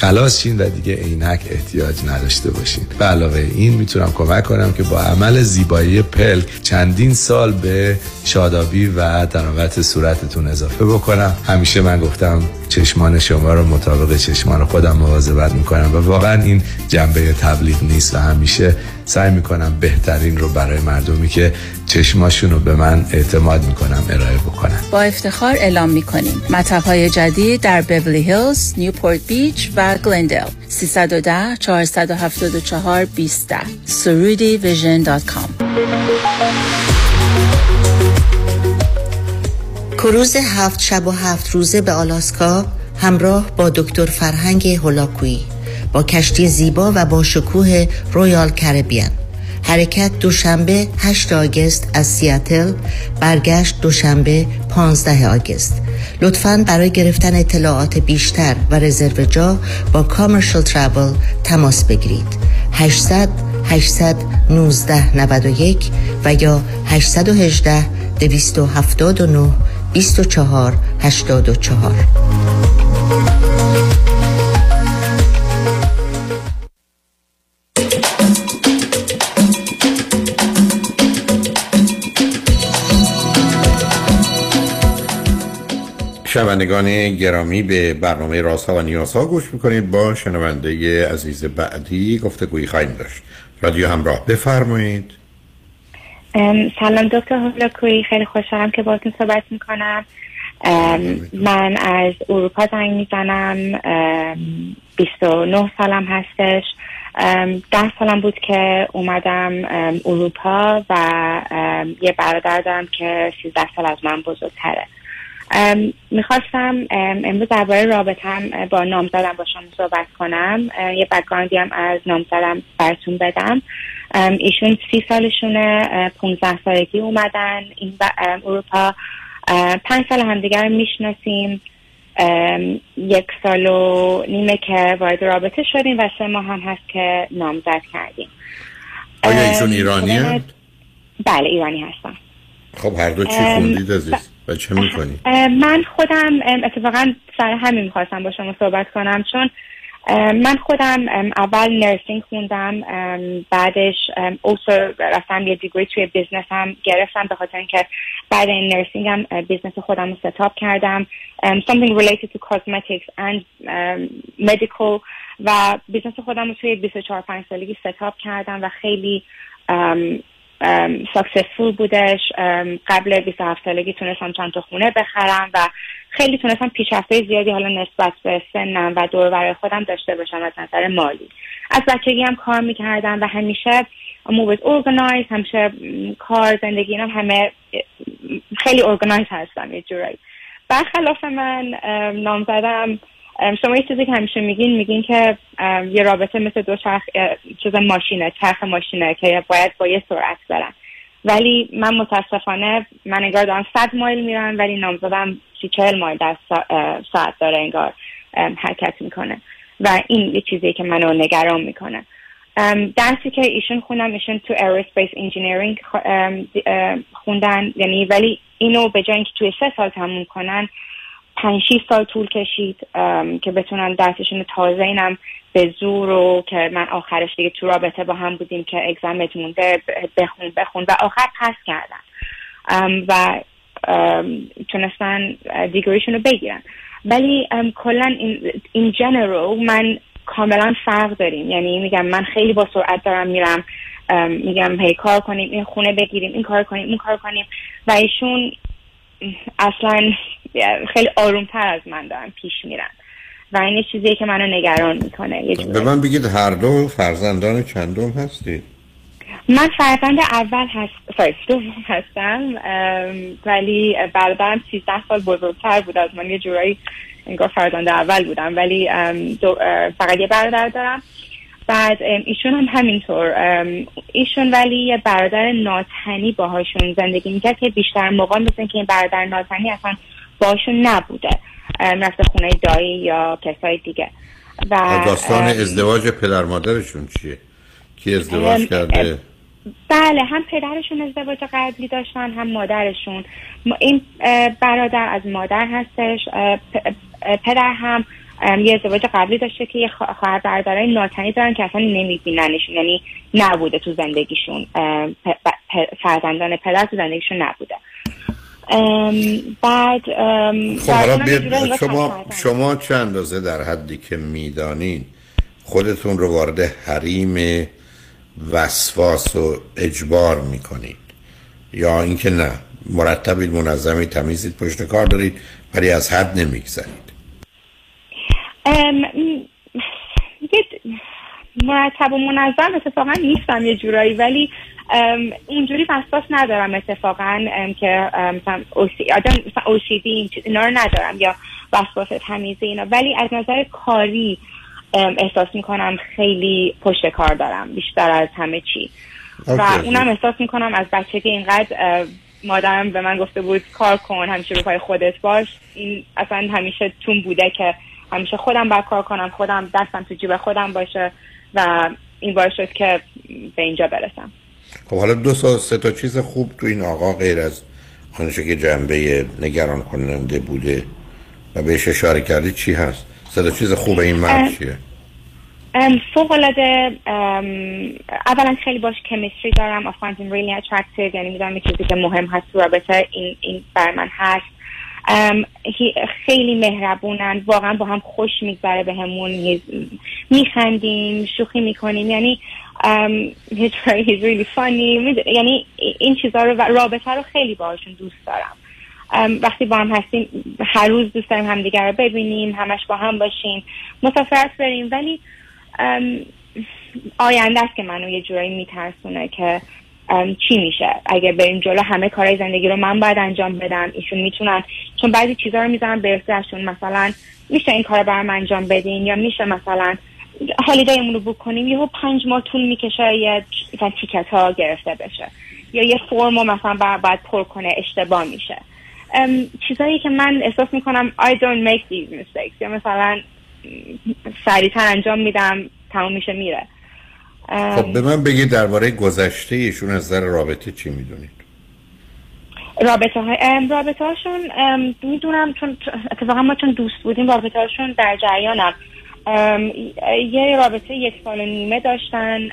خلاص شین و دیگه عینک احتیاج نداشته باشین. به علاوه این می‌تونم کمک کنم که با عمل زیبایی پلک چندین سال به شادابی و طراوت صورتتون اضافه بکنم. همیشه من گفتم چشمان شما رو مطابق چشمان خودم مواظبت می‌کنم و واقعا این جنبه تبلیغ نیست و همیشه سعی می‌کنم بهترین رو برای مردمی که چشماشون رو به من اعتماد می‌کنم ارائه بکنم. با افتخار اعلام می کنیم مطب های جدید در بورلی هیلز، نیوپورت بیچ و گلندل 310 474 20 سرودی vision dot com. کروز هفت شب و هفت روزه به آلاسکا همراه با دکتر فرهنگ هولاکویی با کشتی زیبا و با شکوه رویال کربیان حرکت دوشنبه 8 آگست از سیاتل برگشت دوشنبه 15 آگست. لطفاً برای گرفتن اطلاعات بیشتر و رزرو جا با کامرشل ترابل تماس بگیرید. 800 819 91 و یا 818 279 24 84 شنوندگان گرامی به برنامه رازها و نیازها گوش می‌کنید. با شنونده عزیز بعدی گفتگویی خواهیم داشت. رادیو همراه بفرمایید. ام، سلام دکتر هولاکویی خیلی خوشحالم که باهاتون صحبت می‌کنم. من از اروپا زنگ می‌زنم. 29 سالم هستش. ده سالم بود که اومدم اروپا و یه برادر دارم که 13 سال از من بزرگتره. می‌خواستم ام، امروز درباره رابطم با نامزدم با شما صحبت کنم. یه بکگراندی هم از نامزدم براتون بدم. ایشون سی سالشونه 15 سالگی اومدن. این اروپا پنج سال همدیگر رو می‌شناسیم. یک سال و نیمه که وارد رابطه شدیم و سه ماه هم هست که نامزد کردیم. آیا ایشون ایرانی خودم- هست؟ بله ایرانی هستم. خب هر دو چی خوندید عزیز؟ و چه می‌کنید اه، من خودم اتفاقا سر همین می‌خواستم با شما صحبت کنم چون من خودم اول nursing خوندم بعدش also رفتم یه degree توی business هم گرفتم به خاطر اینکه بعد این nursing هم business خودم رو setup کردم. something related to cosmetics and medical و business خودم رو توی 24 5 سالگی setup کردم و خیلی successful بودش. قبل 27 سالگی تونستم چند تا خونه بخرم و خیلی تونستم پیشرفته زیادی حالا نسبت به سنم و دور برای خودم داشته باشم از نظر مالی. از بچگی هم کار می‌کردم و همیشه مرتب organized همیشه کار زندگی هم همه خیلی organized هستم یه جورایی. برخلاف من ام، نامزدم ام، شما یه چیزی که همیشه میگین میگین که یه رابطه مثل دو چرخ چیز ماشینه چرخ ماشینه که باید با یه سرعت برن. ولی من متاسفانه من انگار دارم صد مایل میرم ولی نامزدم سی چهل مایل در ساعت داره انگار حرکت می‌کنه. و این یه چیزی که منو نگران می‌کنه. درسی که ایشون خوندم ایشون تو aerospace engineering خوندن یعنی ولی اینو به جای اینکه توی سه سال تموم کنن پنج سال طول کشید که بتونن درسشون تازه اینم به زور و که من آخرش دیگه تو رابطه با هم بودیم که exam ـت مونده بخون بخون و آخر پس کردن. و تونستن دیگریشون رو بگیرن. ولی کلا این این جنرال من کاملا فرق داریم. یعنی میگم من خیلی با سرعت دارم میرم میگم هی کار کنیم این خونه بگیریم این کار کنیم اون کار کنیم. و ایشون اصلا خیلی آرومتر از من دارن پیش میرن. و این یه چیزیه که منو نگران می‌کنه یه. به من بگید هر دو فرزندان چندم هستید؟ من فرزند اول هست sorry، دوم هستم ولی برادرم 13 سال بزرگتر بود از من. یه جورایی انگار فرزند اول بودم ولی دو- فقط یه برادر دارم. بعد ایشون هم همینطور ایشون ولی یه برادر ناتنی باهاشون زندگی می‌کرد که بیشتر موقع مثل که این برادر ناتنی اصلا باهاشون نبوده رفته خونه دایی یا کسای دیگه. و داستان ازدواج پدر مادرشون چیه؟ کی ازدواج کرده؟ بله هم پدرشون ازدواج قبلی داشتن هم مادرشون. ما- این برادر از مادر هستش پدر هم یه ازدواج قبلی داشته که یه خوا- خواهر برادرای ناتنی دارن که اصلا نمیبیننشون یعنی نبوده تو زندگیشون. فرزندان پدر تو زندگیشون نبوده. ام، بعد ام، خب حالا شما ترسناکه. شما چه اندازه در حدی که می‌دانین؟ خودتون رو وارد حریم وسواس و اجبار می‌کنید یا اینکه نه مرتبید منظمی تمیزید پشت کار دارید ولی از حد نمیگذرید. مرتب و منظم اتفاقا نیستم یه جورایی ولی اونجوری وسواس ندارم اتفاقا که مثلا آدم چیز- اینا رو ندارم یا وسواس تمیز اینا. ولی از نظر کاری احساس می‌کنم خیلی پشت کار دارم بیشتر از همه چی. و. اونم احساس می‌کنم از بچگی اینقدر اه، مادرم به من گفته بود کار کن همیشه رو پای خودت باش. این اصلا همیشه تون بوده که همیشه خودم باید کار کنم خودم دستم تو جیب خودم باشه و این باعث شد که به اینجا برسم. خب حالا دو سه تا چیز خوب تو این آقا غیر از آنچه که جنبه نگران کننده بوده و بهش اشاره کردی چی هست؟ سه تا چیز خوب این مرد. چیه؟ فوق العاده اولا خیلی باش کمیستری دارم I find him really attractive یعنی می‌دونم یه چیزی که مهم هست تو رابطه این, این بر من هست. خیلی مهربونن. واقعا با هم خوش میگذره به همون میخندیم شوخی می‌کنیم. یعنی he's really funny. یعنی این چیزها رو رابطه رو خیلی باهاشون دوست دارم. وقتی با هم هستیم هر روز دوست داریم همدیگر رو ببینیم همش با هم باشیم. مسافرت بریم. ولی آینده است که منو یه جورایی میترسونه که چی میشه؟ اگه بریم جلو همه کارهای زندگی رو من باید انجام بدم ایشون می‌تونن. چون بعضی چیزها رو می‌ذارن به مثلا میشه این کار برام انجام بدین یا میشه مثلا هالیدایمون رو بوک کنیم. یهو پنج ماه طول می‌کشه مثلا تیکت ها گرفته بشه. یا یه فرم رو مثلا باید پر کنه اشتباه میشه. چیزایی که من احساس می‌کنم I don't make these mistakes. یا مثلا سریعتر انجام میدم تموم میشه میره. خب به من بگید درباره گذشته ایشون از نظر رابطه چی می‌دونید؟ رابطه های رابطه هاشون می‌دونم چون اتفاقا ما چون دوست بودیم رابطه هاشون در جریانم. یه رابطه یک سال و نیمه داشتن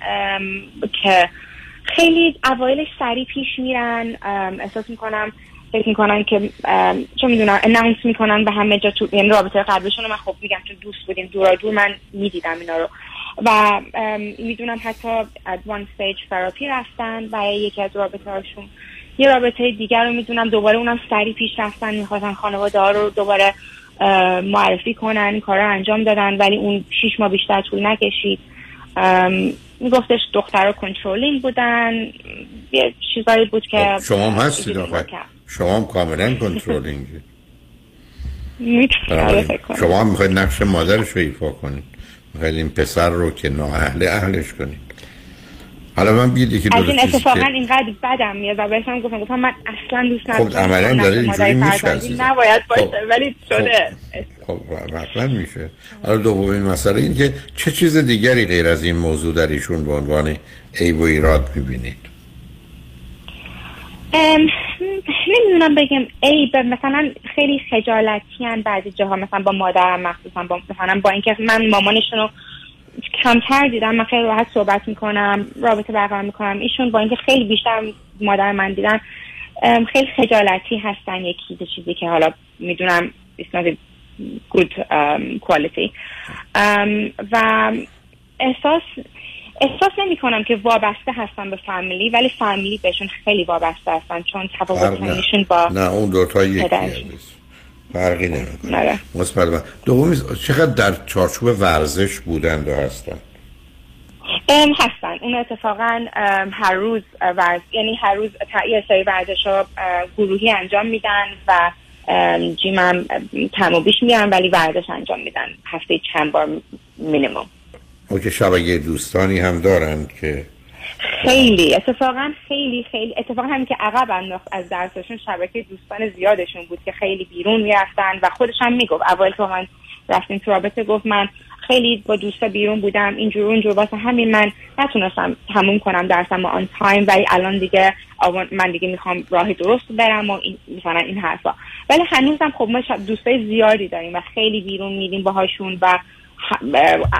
که خیلی اوایلش سریع پیش میرن. احساس می‌کنم فکر می‌کنن که چه می‌دونم اناونس می‌کنن به همه جا تو یعنی رابطه قبلشون رو من خب میگم چون دوست بودیم دورا دور من می‌دیدم اینا رو. و می‌دونم حتی advanced stage therapy رفتن برای یکی از رابطه هاشون یه رابطه دیگر رو می‌دونم دوباره اونم سریع پیش رفتن می‌خواستن خانواده ها رو دوباره معرفی کنن این کار رو انجام دادن ولی اون شیش ماه بیشتر طول نکشید. میگفتش دختر controlling بودن یه چیزایی بود که خب، شما هم هستید آخه. شما هم کاملا کنم. شما هم می‌خواید نقش مادرش رو ایفا کنید. می‌خواید این پسر رو که نااهل اهلش کنید حالا من بگید یکی از این اتفاقا که اینقدر بدم میاد و بهشم گفتم گفتم من اصلا دوست خب، ندارم. عملاً نقش داره اینجوری میشه. نباید باشه خب. ولی شده. خب حتما میشه. حالا دومین مسئله این که چه چیز دیگری غیر از این موضوع در ایشون به عنوان عیب و ایراد می‌بینید؟ نمی‌دونم بگم. عیب مثلا خیلی خجالتی هن بعضی جاها مثلا با مادرم مخصوصا با مثلا با اینکه من مامانشون رو کمتر دیدم. من خیلی راحت صحبت می‌کنم رابطه برقرار می‌کنم. ایشون با اینکه خیلی بیشتر مادر من دیدن خیلی خجالتی هستن یکی چیزی که حالا می‌دونم it's a good um, ام، و احساس احساس نمی کنم که وابسته هستن به فامیلی ولی فامیلی بهشون خیلی وابسته هستن چون تفاوت فرق نه. بینشون با نه اون دوتا یکی پدرش. عزیز. فرقی نمی‌کنه آره. مثبت من دومی چقدر در چارچوب ورزش بودند و هستن ام هستن اون اتفاقا هر روز ورز یعنی هر روز یه سری ورزش ها گروهی انجام میدن و ام، جیم هم ام، کم و بیش میرن ولی ورزش انجام میدن هفته چند بار مینیموم او که شبکه دوستانی هم دارند که خیلی اتفاقا خیلی خیلی اتفاقا همین که عقب انداخت از درسشون شبکه دوستان زیادشون بود که خیلی بیرون می‌رفتن و خودش هم می‌گفت اول که من رفتیم تو رابطه گفت من خیلی با دوستا بیرون بودم اینجور اونجور واسه همین من نتونستم تموم کنم درسم آن تایم ولی الان دیگه من دیگه می‌خوام راه درست برم و این مثلا این حرفا. ولی هنوزم خب ما دوستای زیادی داریم و خیلی بیرون میریم باهاشون و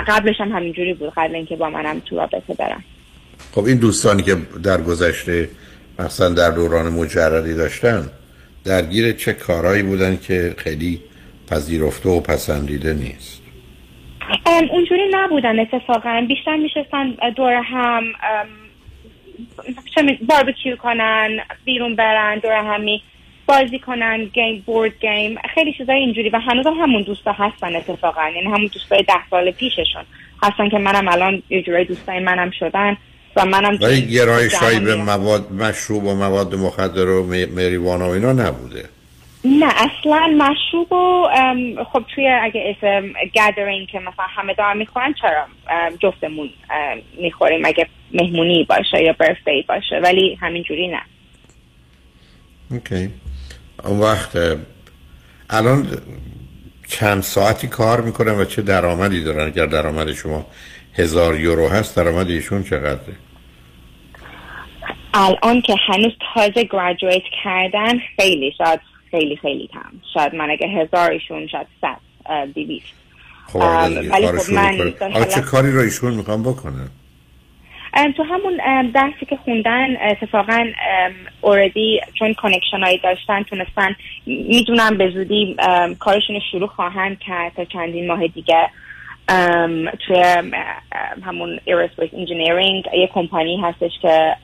قبلش هم همینجوری بود قبل اینکه با منم تو رابطه برم. خب این دوستانی که در گذشته مثلا در دوران مجردی داشتن درگیر چه کارهایی بودن که خیلی پذیرفته و پسندیده نیست؟ اونجوری نبودن اتفاقا. بیشتر میشستن دور هم باربیکیو کنن بیرون برن دور همی بازی کنن گیم بورد گیم خیلی چیزای اینجوری و هنوز هم همون دوستا هستن اتفاقا. یعنی همون دوستای ده سال پیششون هستن که منم الان یه جورای دوستای منم شدن و منم ولی گرایش هایی به. مواد مشروب و مواد مخدر و مریوانا و اینا نبوده؟ نه اصلا مشروب و خب توی اگه اسم گدرینگ که مثلا همه دارن می‌خورن چرا؟ جفتمون می‌خوریم اگه مهمونی باشه یا برثدی باشه ولی همینجوری نه. اوکی. اون وقت الان چند ساعتی کار می‌کنن و چه درآمدی دارن؟ اگر درآمد شما هزار یورو هست درآمد ایشون چقدره؟ الان که هنوز تازه graduate کردن خیلی شاید خیلی خیلی کم. شاید من اگه هزار ایشون شاید صد اه، دویست. خب ولی خب من چه کاری رو ایشون می‌خوام بکنن تو همون درسی که خوندن اتفاقا اوردی چون connection هایی داشتن تونستن می‌دونم به زودی کارشون رو شروع خواهند کرد تا چندین ماه دیگه. ام، توی همون aerospace engineering یه کمپانی هستش که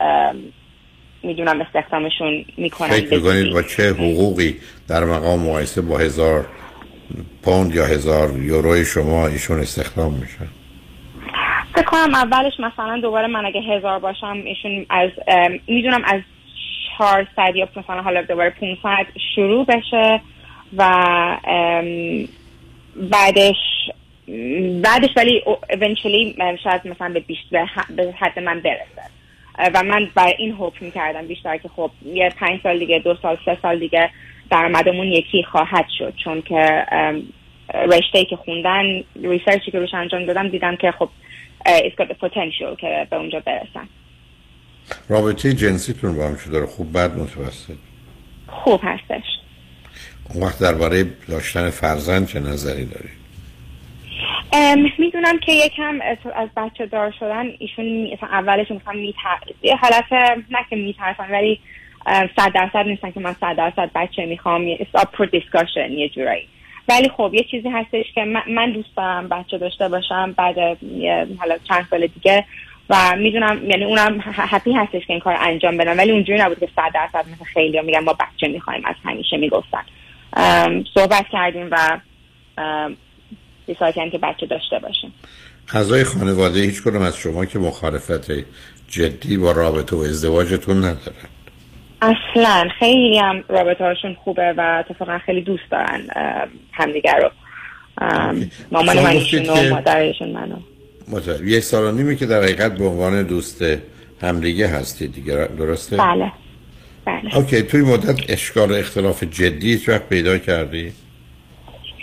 می‌دونم استخدامشون می‌کنن فکر می‌کنید با چه حقوقی در مقام مقایسه با هزار پوند یا هزار یورو شما ایشون استخدام میشن؟ فکر کنم اولش مثلا دوباره من اگه هزار باشم ایشون از می‌دونم از 400 یا مثلا حالا دوباره 500 شروع بشه و بعدش بعدش ولی eventually شاید مثلا به بیشتر به حد من برسه. و من بر این حکم کردم بیشتر که خب یه پنج سال دیگه دو سال سه سال دیگه درآمدمون یکی خواهد شد. چون که رشته که خوندن ریسرچی که روش انجام دادم دیدم که خب it's got the potential که به اونجا برسن رابطه جنسیتون با هم داره؟ خوب بد متوسط؟ خوب هستش. اون وقت درباره داشتن فرزند چه نظری دارید ام، می‌دونم که یکم از- بچه دار شدن ایشون اولش مثلا میتر... یه حالت نه که میترسن ولی صد درصد نیستن که من صد درصد بچه می‌خوام it's up for discussion یه جورایی. ولی خب یه چیزی هستش که من, دوست دارم بچه داشته باشم بعد حالا چند سال دیگه و می‌دونم یعنی اونم هپی هستش که این کار انجام بدم ولی اونجوری نبود که صد درصد مثل خیلی میگن ما بچه می‌خوایم از همیشه می‌گفتن. صحبت کردیم و کردیم که بچه داشته باشیم. اعضای خانواده هیچ کدوم از شما که مخالفت جدی با رابطه و ازدواجتون ندارن اصلا خیلی هم رابطه هاشون خوبه و اتفاقا خیلی دوست دارن همدیگر رو ام، مامان من و مادرشون منو متوجه. یک سال و نیمه که در حقیقت به عنوان دوست همدیگه هستید دیگه درسته؟ بله بله اوکی توی مدت اشکال اختلاف جدی هیچ وقت پیدا کردی؟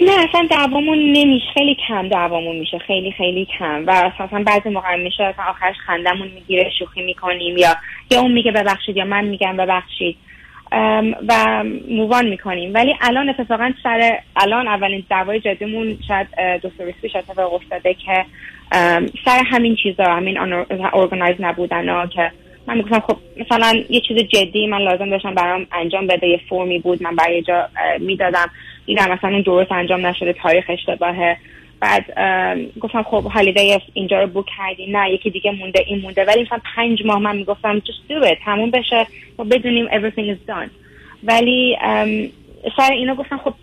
نه اصلا دعوامون نمیشه. خیلی کم دعوامون میشه. خیلی خیلی کم. و اساسا بعضی موقع میشه اصلا آخرش خندمون می‌گیره شوخی می‌کنیم یا یا اون میگه ببخشید یا من میگم ببخشید. و مووان می‌کنیم. ولی الان اتفاقا سر الان اولین دعوای جدیمون شاید دو سه پیش اتفاق افتاده که سر همین چیزا همین ارگانایز نبودن ها که من می‌گفتم خب مثلا یه چیز جدی من لازم داشتم برام انجام بده یه فرمی بود من برای جا می‌دادم. دیدم مثلا درست انجام نشده تاریخ اشتباهه بعد گفتم خب هالیدی اینجا رو بوک کردی. نه یکی دیگه مونده این مونده. ولی مثلا پنج ماه من می‌گفتم just do it تموم بشه. و بدونیم everything is done. ولی سر اینا گفتم خب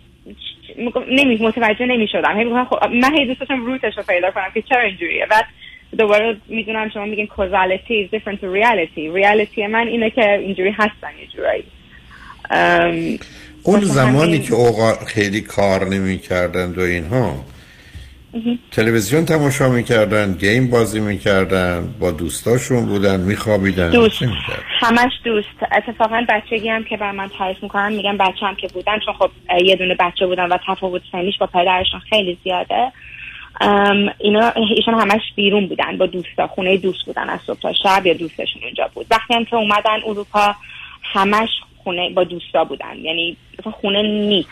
نمی متوجه نمی شدم هی خب من هی دوست داشتم روتش رو پیدا کنم که چرا اینجوریه. بعد دوباره می‌دونم شما میگین causality is different to reality. Reality من اینه که اینجوری هستن یه جورایی. اون زمانی که اوقات خیلی کار نمی کردن و اینها. تلویزیون تماشا می‌کردن گیم بازی می‌کردن با دوستاشون بودن میخوابیدن. دوست. همش دوست. اتفاقا بچگی هم که بر من تعریف می‌کنن میگن بچه هم که بودن چون خب یه دونه بچه بودن و تفاوت سنیش با پدرشون خیلی زیاده. اینا ایشون همش بیرون بودن با دوستا خونه دوست بودن از صبح تا شب یا دوستشون اونجا بود. وقتی هم که اومدن اروپا همش خونه با دوستا بودن. یعنی خونه نیست.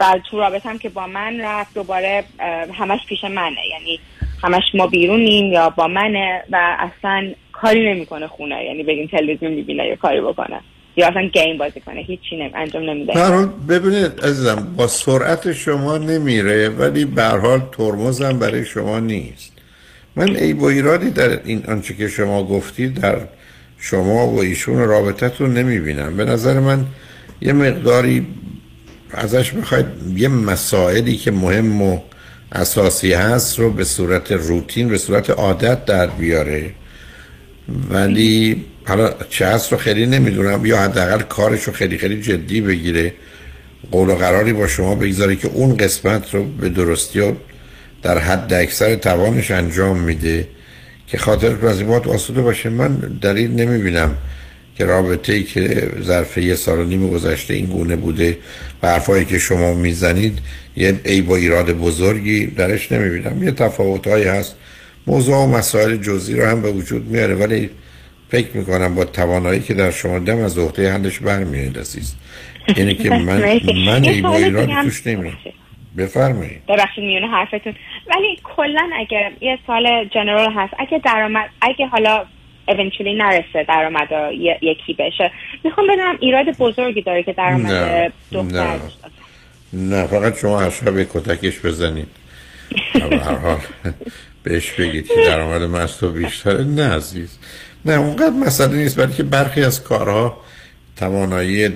و تو رابطه هم که با من رفت دوباره همش پیش منه. یعنی همش ما بیرونیم یا با منه و اصلا کاری نمی‌کنه خونه. یعنی بگیم تلویزیون می‌بینه یا کاری بکنه. یا اصلا گیم بازی کنه. هیچی نمی انجام نمیده. ببینید عزیزم با سرعت شما نمیره ولی به حال ترمزم برای شما نیست. من ای با ایرادی در این آنچه که شما گفتید در شما و ایشون رابطتون نمی‌بینم. به نظر من یه مقداری ازش می‌خواید یه مسائلی که مهم و اساسی هست رو به صورت روتین به صورت عادت در بیاره. ولی حالا چه هست رو خیلی نمی‌دونم. یا حداقل کارش رو خیلی خیلی جدی بگیره. قول و قراری با شما بگذاره که اون قسمت رو به درستی و در حد اکثر توانش انجام میده. که خاطر از این بات واسطه باشه من دلیل نمی‌بینم که رابطه ای که ظرف یه سال و نیم گذشته این گونه بوده و حرفایی که شما می‌زنید یه ای با ایراد بزرگی درش نمی‌بینم. یه تفاوتهایی هست. موضوع و مسائل جزئی رو هم به وجود میاره ولی فکر می‌کنم با توانایی که در شما دم از عهده حلش برمیاد عزیز یعنی که من. من ای با ایراد توش نمیرم بفرمایید. ببخشید میونه حرفتون. ولی کلا اگه یه سال جنرال هست اگه درآمد اگه حالا eventually نرسه درآمد یکی بشه می‌خوام بدونم ایراد بزرگی داره که درآمد نه دختر نه. نه فقط شما هر یک کتکش بزنید. هر حال بهش بگید که درآمد من از تو بیشتره. نه عزیز. نه اونقدر مسئله نیست بلکه برخی از کارها توانایی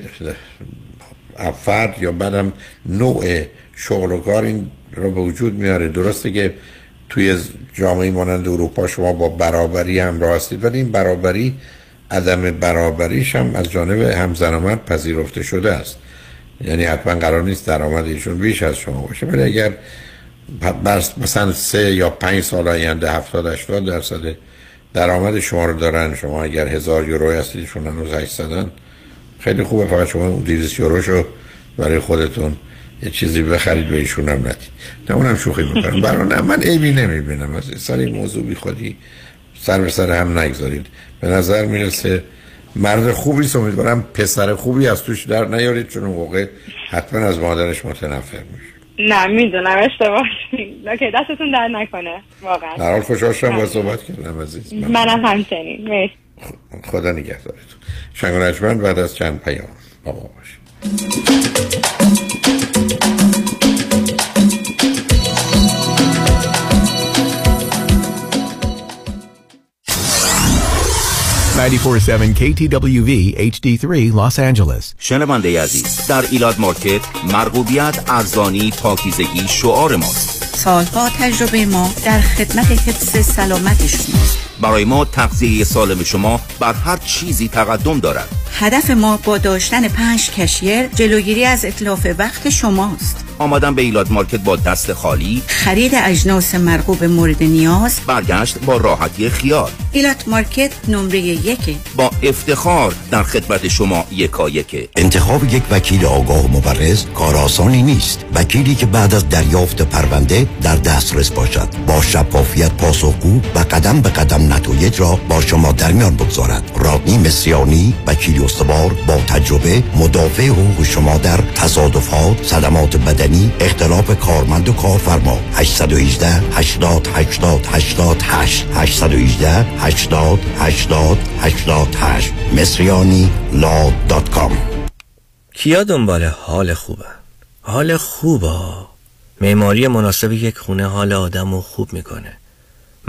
فرد یا بعدم نوع شغل و کار این رو به وجود میاره. درسته که توی جامعه مانند اروپا شما با برابری همراه هستید ولی این برابری عدم برابریش هم از جانب همزنامت پذیرفته شده است. یعنی حتما قرار نیست درآمد ایشون بیش از شما باشه. ولی اگر مثلا سه یا پنج سال آینده هفتاد 80 درصد درآمد شما رو دارن شما اگر هزار یورو هستید ایشون هنوز 800 خیلی خوبه. فقط شما اون 200 یوروشو برای خودتون یه چیزی بخرید به ایشون هم ندید. نه اونم شوخی می‌کنم. برای نه من عیبی نمی‌بینم. از سر این موضوع بی خودی سر به سر هم نگذارید. به نظر می‌رسه مرد خوبی است امیدوارم پسر خوبی از توش در نیارید چون اون موقع حتما از مادرش متنفر میشه. نه می‌دونم اشتباه اوکی دستتون در نکنه واقعا. در حال خوشحال شدم با صحبت کردم عزیز. منم همچنین. مرسی. خدا نگهدارتون. شنگ بعد از چند پیام با ما باشید. 947 KTWV HD3 Los Angeles. شنونده عزیز در ایلاد مارکت مرغوبیت ارزانی پاکیزگی شعار ماست. سالها تجربه ما در خدمت حفظ سلامت شماست برای ما تغذیه سالم شما بر هر چیزی تقدم دارد. هدف ما با داشتن پنج cashier جلوگیری از اتلاف وقت شماست. آمدن به ایلاد مارکت با دست خالی. خرید اجناس مرغوب مورد نیاز. برگشت با راحتی خیال. ایلات مارکت نمره یک. با افتخار در خدمت شما یکا یک انتخاب یک وکیل آگاه و مبرز کار آسانی نیست. وکیلی که بعد از دریافت پرونده در دسترس باشد. با شفافیت پاسخگو و قدم به قدم نتایج را با شما در میان بگذارد رادنی مصریانی وکیل استوار با تجربه مدافع حقوق شما در تصادفات صدمات بدنی اختلاف کارمند و کارفرما 818 80 80 88 818 80 80 88 مصریانی law dot com کیا دنبال حال خوبه حال خوبه معماری مناسب یک خونه حال آدم رو خوب می‌کنه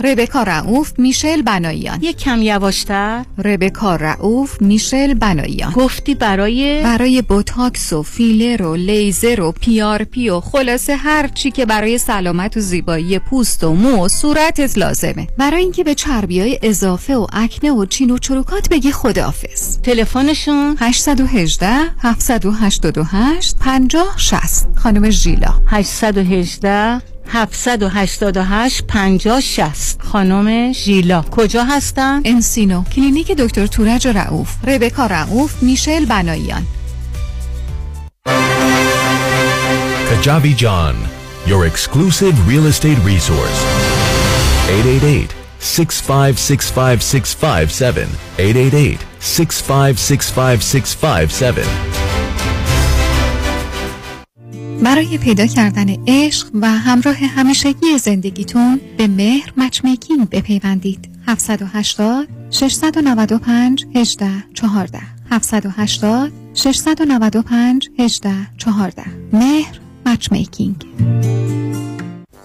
ربکا رعوف میشل بناییان یک کم یواشتر. ربکا رعوف میشل بناییان گفتی برای برای بوتاکس و فیلر و لیزر و PRP و خلاصه هر چی که برای سلامت و زیبایی پوست و مو و صورتت لازمه. برای اینکه به چربی های اضافه و آکنه و چین و چروکات بگی خداحافظ. تلفنشون؟ 818 788 50 60 خانم ژیلا. 818 788 50 60 خانم ژیلا. کجا هستن؟ انسینو. کلینیک دکتر تورج رعوف ربکا رعوف میشل بناییان Kajabi John, your exclusive real estate resource. 888 6565657 888 6565657 برای پیدا کردن عشق و همراه همیشگی زندگیتون به مهر مچمیکینگ بپیوندید. 780 695 18 14 780 695 18 14 مهر مچمیکینگ.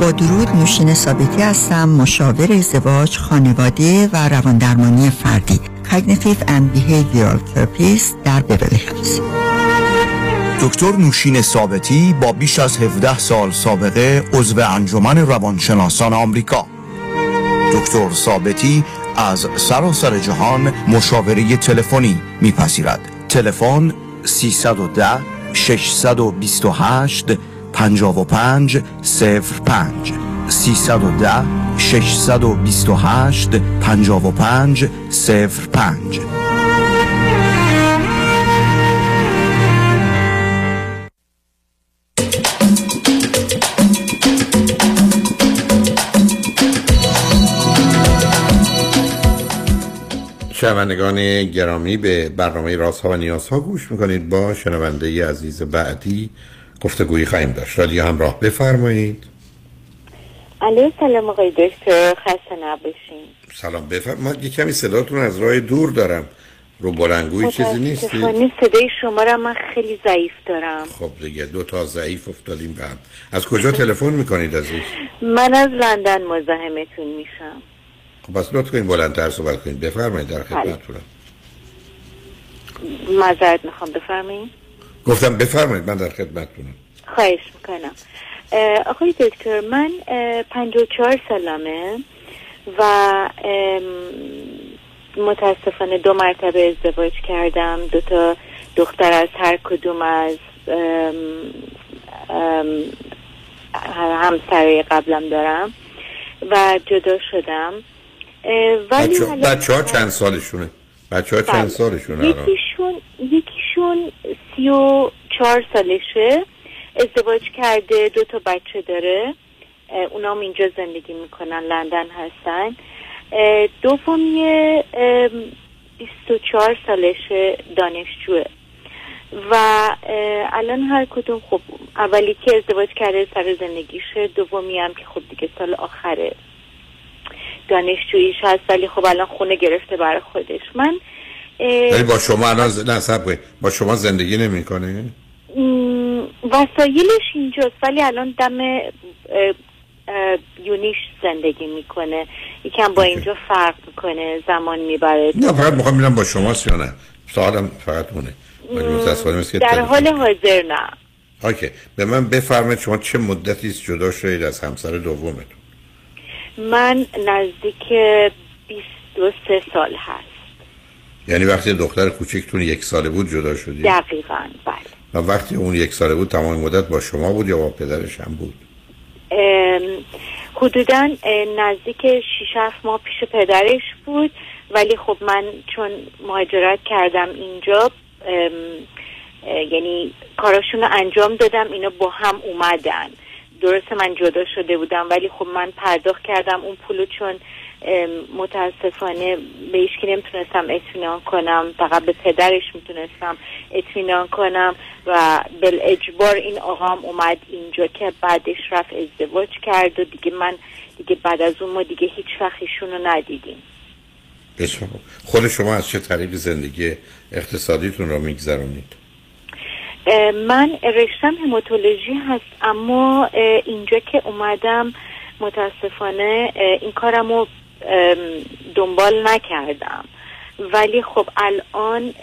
با درود نوشین ثابتی هستم مشاور ازدواج خانواده و رواندرمانی فردی. Cognitive and Behavioral Therapist در بیبلی هیلز دکتر نوشین ثابتی با بیش از 17 سال سابقه عضو انجمن روانشناسان آمریکا. دکتر ثابتی از سراسر جهان مشاوره تلفنی میپذیرد. تلفن 310 628 55 05 310 628 55 05 شنوندگان گرامی به برنامه راست ها و نیاز ها گوش می‌کنید. با شنونده عزیز بعدی گفتگویی خواهیم داشت. رادیو همراه بفرمایید. علیه سلام آقای دکتر. خسته نباشین. سلام بفرمایید من یه کمی صداتون از راه دور دارم. رو بلنگوی چیزی نیستی متاسفانه صدای شما را من خیلی ضعیف دارم. خب دیگه دو تا ضعیف افتادیم به هم. از کجا تلفن می‌کنید عزیز؟ من از لندن مزاحمتون میشم. خب پس لطف کنید بلندتر صحبت کنید. بفرمایید در خدمتتونم. معذرت می‌خوام بفرمایید. گفتم بفرمایید من در خدمتتونم. خواهش می‌کنم. آقای دکتر من پنج و چهار سالمه و متاسفانه دو مرتبه ازدواج کردم. دو تا دختر از هر کدوم از همسرای قبلم دارم و جدا شدم. ولی بچه, بچه ها چند سالشونه؟ بچه ها چند بله. سالشونه یکیشون یکیشون سی و چهار سالشه. ازدواج کرده دو تا بچه داره. اونام اینجا زندگی می‌کنن لندن هستن. دومی بیست و چهار سالشه دانشجوه. و الان هر کدوم خب اولی که ازدواج کرده سر زندگیشه دومی هم که خب دیگه سال آخره دانشجوییش هست ولی خب الان خونه گرفته برای خودش. من ولی با شما الان ز- نه کنید. با شما زندگی نمی‌کنه؟ وسایلش اینجاست ولی الان دم اه، اه، یونیش زندگی می‌کنه. یکم با اینجا فرق می‌کنه زمان می‌بره. نه فقط می‌خوام ببینم با شما یا نه. سوالم فقط اونه. که در حال حاضر نه. اوکی. به من بفرمایید شما چه مدتی است جدا شدید از همسر دومتون؟ من نزدیک 23 سال هست. یعنی وقتی دختر کوچکتون یک ساله بود جدا شدید دقیقا بله. و وقتی اون یک ساله بود تمام مدت با شما بود یا با پدرش هم بود؟ حدودا نزدیک 6 7 ماه پیش پدرش بود. ولی خب من چون مهاجرت کردم اینجا یعنی کاراشون رو انجام دادم اینا با هم اومدن. درسته من جدا شده بودم ولی خب من پرداخت کردم اون پولو چون متاسفانه به هیچکی نمی‌تونستم اطمینان کنم. فقط به پدرش می‌تونستم اطمینان کنم و بل اجبار این آقام اومد اینجا که بعدش رفت ازدواج کرد و دیگه من دیگه بعد از اون ما دیگه هیچ وقت ایشون رو ندیدیم. خود شما از چه طریق زندگی اقتصادیتون را میگذرونید؟ من رشتم هماتولوژی هست اما اینجا که اومدم متاسفانه این کارم رو دنبال نکردم. ولی خب الان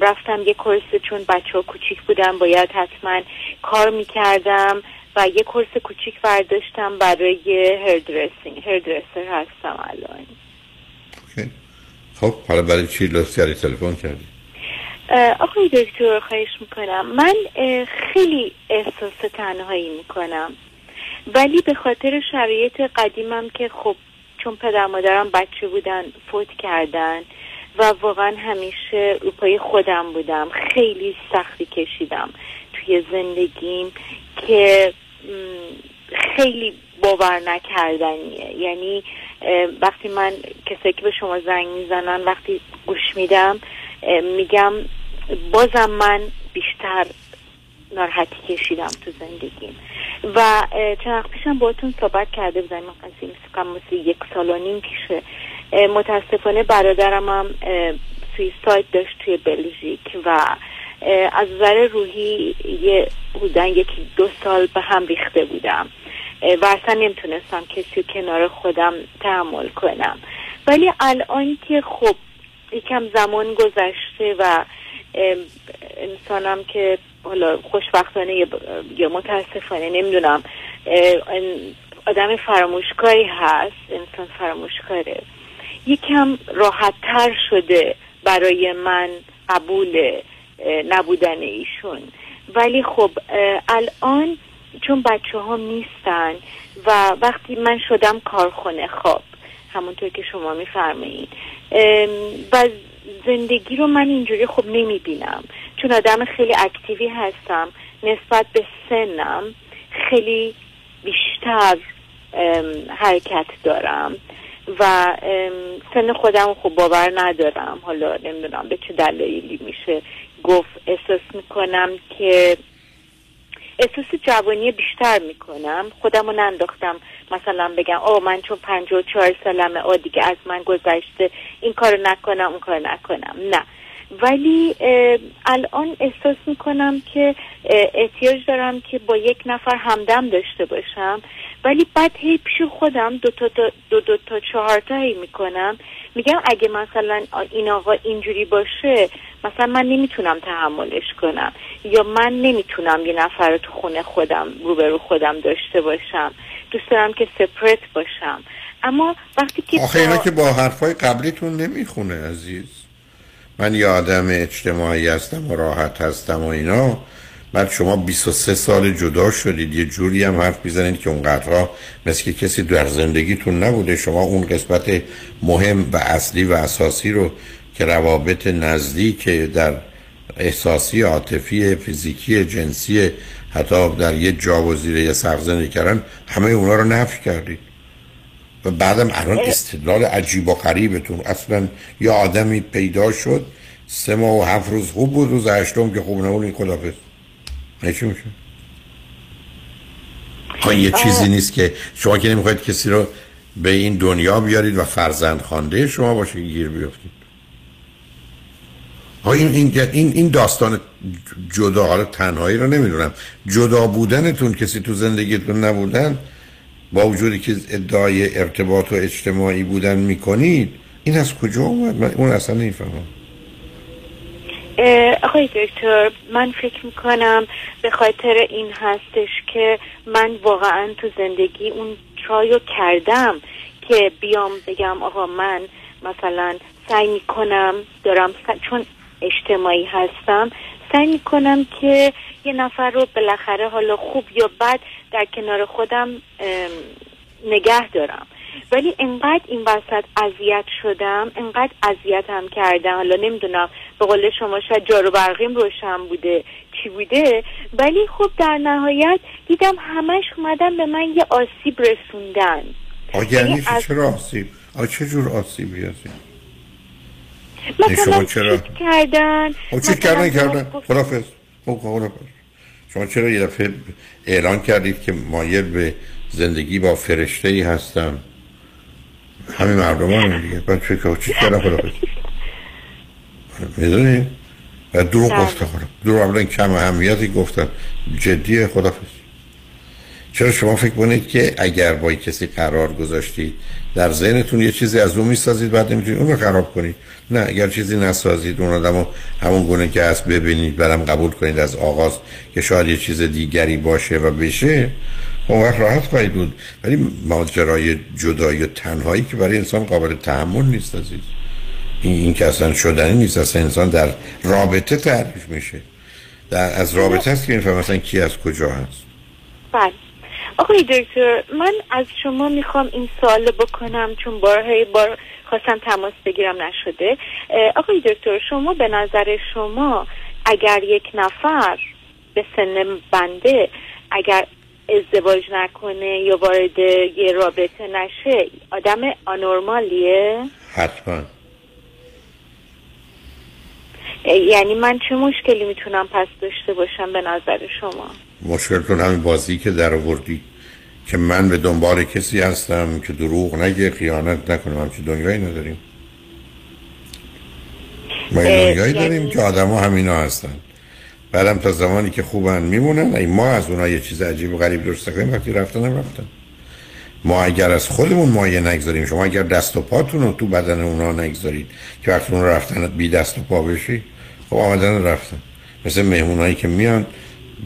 رفتم یه کورس چون بچه ها کوچیک بودم باید حتما کار می‌کردم و یه کورس کوچیک برداشتم برای هردرسینگ هردرسر هستم الان. خب حالا برای چی لطف کردی؟ تلفن کردی؟ آقای دکتر خواهش می‌کنم. من خیلی احساس تنهایی می‌کنم. ولی به خاطر شرایط قدیمم که خب چون پدر مادرم بچه بودن فوت کردن و واقعا همیشه روپای خودم بودم. خیلی سختی کشیدم توی زندگیم که خیلی باور نکردنیه. یعنی وقتی من کسایی که به شما زنگ می‌زنن وقتی گوش میدم میگم بازم من بیشتر ناراحتی کشیدم تو زندگیم. و چند پیشم باتون صحبت کرده بودم من مثل یک سال و نیم پیشه. متاسفانه برادرم هم سویساید داشت توی بلژیک و از نظر روحی یه بودن یکی دو سال به هم ریخته بودم. و اصلا نمی‌تونستم کسی کنار خودم تحمل کنم. ولی الان که خب یکم زمان گذشته و انسانم که حالا خوشبختانه یا متاسفانه نمی‌دونم. آدم فراموشکاری هست انسان فراموشکاره. یکم راحت تر شده برای من قبول نبودن ایشون. ولی خب الان چون بچه ها نیستن و وقتی من شدم کارخونه خواب همونطور که شما میفرمایید. و زندگی رو من اینجوری خب نمی‌بینم. چون آدم خیلی اکتیوی هستم نسبت به سنم خیلی بیشتر حرکت دارم و سن خودم خب باور ندارم. حالا نمی‌دونم به چه دلایلی میشه گفت احساس می‌کنم که احساس جوانی بیشتر می‌کنم. خودم رو ننداختم. مثلا بگم او من چون پنج و چهار سالمه او دیگه از من گذشته این کار نکنم اون کار نکنم. نه. ولی الان احساس می‌کنم که احتیاج دارم که با یک نفر همدم داشته باشم. ولی بعد هی پیش خودم دو تا دو, دو تا چهار تا هی می‌کنم. میگم اگه مثلا این آقا اینجوری باشه مثلا من نمی‌تونم تحملش کنم. یا من نمی‌تونم یه نفر رو تو خونه خودم روبرو خودم داشته باشم. دوست دارم که سپرت باشم. اما وقتی که آخه اینا که با حرفای قبلیتون نمی‌خونه عزیز. من یه آدم اجتماعی هستم و راحت هستم و اینا. بعد شما 23 سال جدا شدید. یه جوری هم حرف می‌زنید که اونقدرها مثل که کسی در زندگیتون نبوده. شما اون قسمت مهم و اصلی و اساسی رو که روابط نزدیک در احساسی عاطفی فیزیکی جنسی حتی در یه جا و زیر یه کردن همه اونا رو نفی کردید. و بعدم الان استدلال عجیب و غریبتون. اصلا یه آدمی پیدا شد سه ماه و هفت روز خوب بود روز هشتم که خوب نبود این خدافز چی میشه؟ یه چیزی نیست که شما که نمی‌خواید کسی رو به این دنیا بیارید و فرزند خانده شما باشه که گیر بیافتید این, این, این, این داستان جدا حالا تنهایی رو نمی‌دونم. جدا بودنتون کسی تو زندگیتون نبودن با وجودی که ادعای ارتباط و اجتماعی بودن می‌کنید این از کجا اومد؟ من اون اصلا نمی‌فهمم. آقای دکتر من فکر می‌کنم به خاطر این هستش که من واقعا تو زندگی اون ترایو کردم که بیام بگم آقا من مثلا سعی می‌کنم دارم چون اجتماعی هستم سعی می‌کنم که یه نفر رو بالاخره حالا خوب یا بد در کنار خودم نگه دارم ولی انقدر این وسط اذیت شدم انقدر اذیتم کردم حالا نمی‌دونم به قول شما شاید جارو برقیم روشن بوده چی بوده ولی خب در نهایت دیدم همش اومدن به من یه آسیب رسوندن یعنی از... چرا آسیب؟ چه جور آسیبی هستی؟ مثلا چرا؟ کردن؟ چیت کردن کردن. خدافز شما چرا یه دفعه اعلان کردید که مایل به زندگی با فرشته ای هستم؟ همین مردمان دیگه. بعد چه چیت کردن خدافز می‌دونی؟ و دروغ بله. گفته خودم دروغ اولا کم اهمیتی گفتن. جدی خدافز چرا شما فکر کنید که اگر با کسی قرار گذاشتید در ذهنتون یه چیزی از اون می‌سازید بعد نمی‌تونید اون رو خراب کنید. نه اگر چیزی نسازید اون آدم همون گونه که هست ببینید برم قبول کنید از آغاز که شاید یه چیز دیگری باشه و بشه اون وقت راحت خواهید بود. ولی ماجرای جدایی و تنهایی که برای انسان قابل تحمل نیست عزیز. این, این که اصلا شدنی نیست اصلا انسان در رابطه تعریف میشه. در از رابطه هست که میفهم مثلا کی از کجا هست. بله. آقای دکتر من از شما می‌خوام این سوال بکنم چون بارهای بار خواستم تماس بگیرم نشده. آقای دکتر شما به نظر شما اگر یک نفر به سن بنده اگر ازدواج نکنه یا وارد یه رابطه نشه آدم آنورمالیه؟ حتما. یعنی من چه مشکلی می‌تونم پس داشته باشم به نظر شما؟ مشکلتون همین بازی که در آوردی. که من به دنبال کسی هستم که دروغ نگه خیانت نکنم همچی دنیایی نداریم. ما این دنیایی داریم که آدم ها همینا هستن. بعدم تا زمانی که خوبن میمونن ای ما از اونها یه چیز عجیب و غریب درست کنیم وقتی رفتن هم رفتن. ما اگر از خودمون مایه نگذاریم شما اگر دست و پاتون رو تو بدن اونا نگذارید که وقتی اون رفتن بی دست و پا بشی خب آمدن رفتن. مثل مهمونایی که میان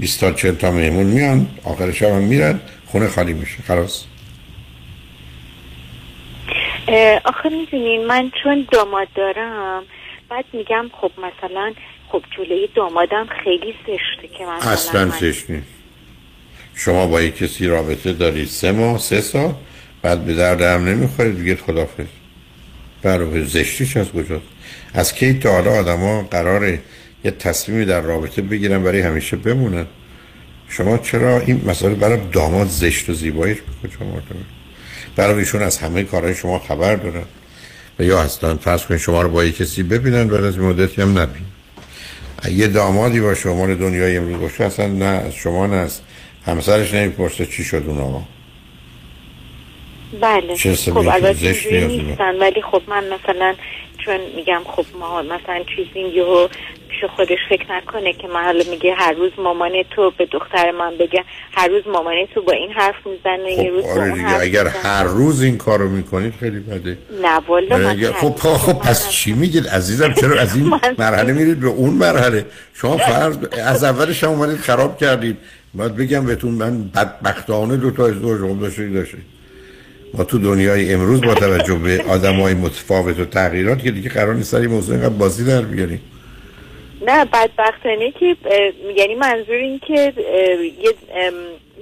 20 تا 40 تا مهمون میان آخر شب هم میرن. خونه خالی میشه خلاص. آخه می‌دونین من چون داماد دارم بعد میگم خب مثلا خب جلوی دامادم خیلی زشته که مثلا اصلا زشت نیست. شما با یک کسی رابطه دارید سه ماه سه سال بعد به درد هم نمی‌خورید بگید خدافز برای زشتیش از کجاست؟ از کی تا حالا آدم ها قراره یه تصمیمی در رابطه بگیرن برای همیشه بمونن؟ شما چرا این مسئله برای داماد زشت و زیباییش به کجا مرتبط برای ایشون از همه کارهای شما خبر دارن و یا اصلا فرض کنید شما رو با یک کسی ببینن بعد از مدتی هم نبین. یه دامادی با شما دنیای امروز باشه اصلا نه از شما نه از همسرش نمی‌پرسه چی شد اون آقا بله خب البته نیستن ولی خب من مثلا چون میگم خب ما مثلا چیزی یهو پیش خودش فکر نکنه که من حالا میگه هر روز مامان تو به دختر من بگه هر روز مامان تو با این حرف می‌زنه خب یه روز آره دیگه اگر هر روز این کارو می‌کنید خیلی بده. نه والا من خب خب پس چی میگید؟ عزیزم چرا از این مرحله میرید به اون مرحله؟ شما فرض از اولش هم اومدید خراب کردید. باید بگم بهتون من بدبختانه دو تا ازدواج هم داشته داشته ما تو دنیای امروز با توجه به آدم های متفاوت و تغییرات که دیگه قرار نیست این موضوع اینقدر بازی در بیاریم. نه بدبختانه که یعنی منظور این که یه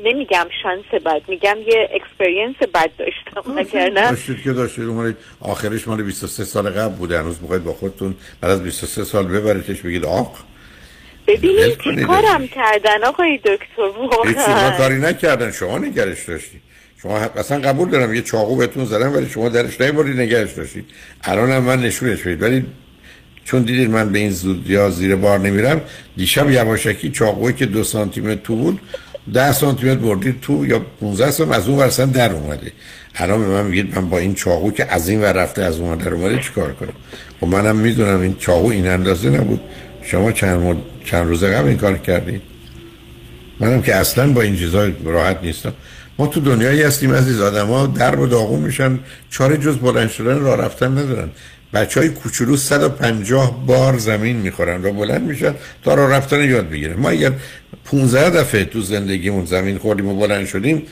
نمیگم شانس بد میگم یه اکسپریانس بد داشتم نه. داشتید که داشتید اومدید. آخرش مال 23 سال قبل بوده هنوز موقعید با خودتون بعد از 23 سال ببریدش بگید آق. ببینید چی کارم کردن آقای دکتر؟ واقعا. کاری نکردن. شما نگرش داشتید شما اصلا قبول دارم یه چاقو بهتون زدن ولی شما درش نمی‌برید نگرش داشتید الان هم من نشونش بدید. ولی چون دیدید من به این زودی ها زیر بار نمیرم دیشب یواشکی چاقوی که دو سانتی متر تو بود ده سانتی متر بردید تو یا 15 سانتی از اون ورسن در اومده. الان به من میگید من با این چاقو که از این ور رفته از اون در اومده چیکار کنم؟ و خب منم می‌دونم این چاقو این اندازه نبود. شما چند, مد... چند روز قبل این کار کردید؟ منم که اصلا با این چیزا راحت نیستم. ما تو دنیایی هستیم عزیز آدم ها در و داغون میشن چاره جز بلند شدن راه رفتن ندارن. بچه های کوچولو 150 بار زمین می‌خورن و بلند میشن تا راه رفتن یاد بگیرن. ما اگر 15 دفعه تو زندگیمون زمین خوردیم و بلند شدیم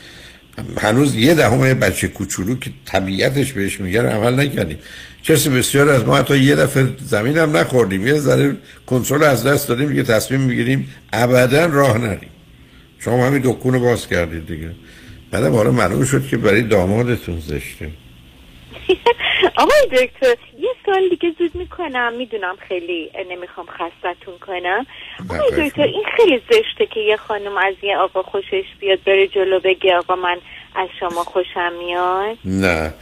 هنوز یه دهم بچه کوچولو که طبیعتش بهش میگن عمل نکردیم. کسی بسیار از ما حتی یه دفعه زمین هم نخوردیم. یه ذره کنترل از دست دادیم که تصمیم می‌گیریم ابدا راه نریم. شما همین دکون باز کردید دیگه. بعدم حالا معلوم شد که برای دامادتون زشته. آقای دکتر یه سال دیگه زود می‌کنم. می‌دونم خیلی نمی‌خوام خستتون کنم. آقای دکتر این خیلی زشته که یه خانم از یه آقا خوشش بیاد بره جلو بگه آقا من از شما خوشم میاد. نه.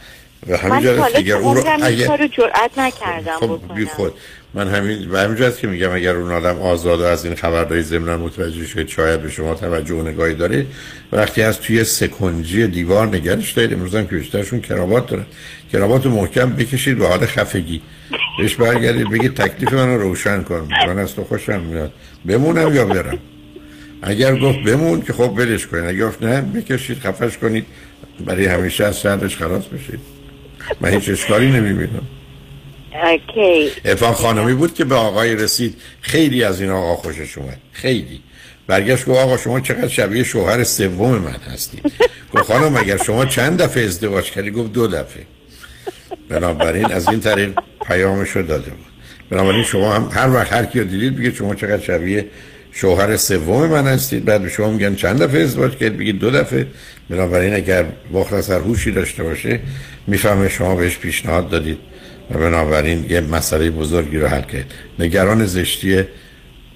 و همین دیگه اون رو اگه... جرأت نکردم خب بی خود من همین و همین که میگم اگر اون آدم آزاد از این خبرداری ضمن متوجه شد شاید به شما توجه و نگاهی داره وقتی از توی سکنجی دیوار نگرش دارید امروز هم که بیشترشون کرابات دارن. کرابات محکم بکشید به حال خفگی. بهش برگردید بگید تکلیف منو روشن کن. من از تو خوشم میاد. بمونم یا برم؟ اگر گفت بمون که خب ولش کنید اگر گفت نه بکشید خفش کنید. برای همیشه از شهرش خلاص بشید. من هیچ اشکالی نمی‌بینم. اوکی. افان خانمی بود که به آقای رسید. خیلی از این آقا خوشش اومد. خیلی. برگشت گفت آقا شما چقدر شبیه شوهر سوم من هستید گفت خانم اگر شما چند دفعه ازدواج کردی؟ گفت دو دفعه. بنابراین از این طریق پیامش رو داده بود. بنابراین شما هم هر وقت هر کی دیدید بگید شما چقدر شبیه شوهر سوم من هستید. بعد به شما میگن چند دفعه ازدواج کرد بگید دو دفعه. بنابراین اگر مختصر هوشی داشته باشه می‌فهمه شما بهش پیشنهاد دادید. و بنابراین یه مسئله بزرگی رو حل کرد. نگران زشتی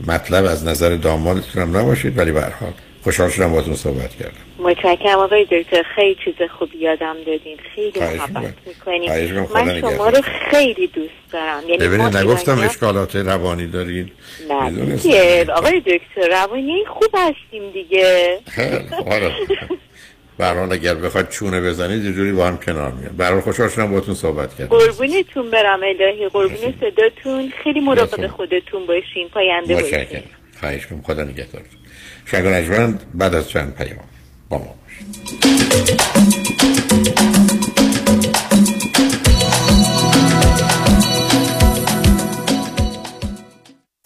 مطلب از نظر دامادتون هم نباشید ولی به حال خوشحال شدم باهاتون صحبت کردم. متشکرم آقای دکتر. خیلی چیز خوبی یادم دادین. خیلی محبت می‌کنیم. من شما رو خیلی دوست دارم. یعنی ببینید نگفتم اشکالات روانی دارین. نه دیگه آقای دکتر روانی خوب هستیم دیگه. برحال اگر بخواد چونه بزنید یه جوری با هم کنار میاد. برحال خوشحال شدم باهاتون صحبت کردم. قربونتون برم الهی قربون صداتون. خیلی مراقب خودتون باشین پاینده باشین. خواهش کنم خدا نگهدارتون. شنگ بعد از چند پیام با ما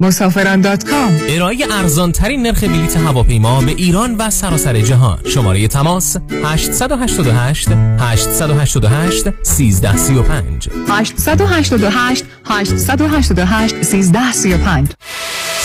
مسافران دات کام. ارائه ارزان ترین نرخ بلیت هواپیما به ایران و سراسر جهان. شماره تماس 888 888 1335 888 888 1335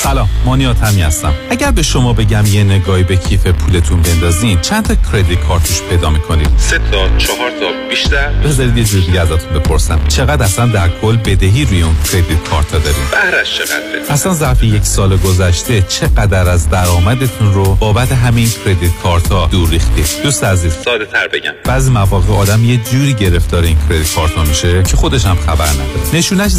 سلام مانیات همی هستم. اگر به شما بگم یه نگاهی به کیف پولتون بندازین چند تا کردیت کارتوش پیدا می‌کنید؟ سه تا چهار تا بیشتر؟ بذارید یه جور دیگه ازتون بپرسم. چقدر اصلا در کل بدهی روی اون کردیت کارت دارید بهرش چقدر اصلا ظرف یک سال گذشته چقدر از درآمدتون رو بابت همین کردیت کارت ها دور ریختید؟ دوست عزیز. ساده تر بگم. بعضی مواقع آدم یه جوری گرفتار این کردیت کارت ها میشه که خودش هم خبر نداره. نشونش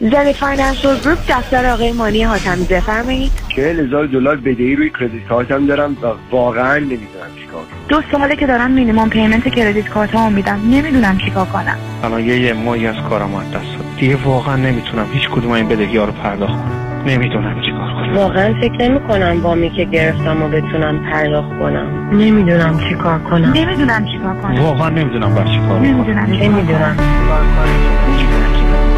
زنی financial group دفتر آقای مانی حاتمی بفرمایید. 40 هزار دلار بدهی روی credit card م دارم و واقعا نمی‌دونم چیکار دو ساله که دارم minimum payment credit card ها میدم. نمی‌دونم چیکار کنم. الان یه یه ماهی از کارم از دست دیگه واقعا نمی‌تونم هیچ کدوم این بدهی ها رو پرداخت کنم. نمی‌دونم چیکار کنم. واقعا فکر نمی کنم وامی که گرفتم و بتونم پرداخت کنم. نمی‌دونم چیکار کنم. نمی‌دونم چیکار کنم. واقعا نمی‌دونم بر چیکار نمی‌دونم نمی‌دونم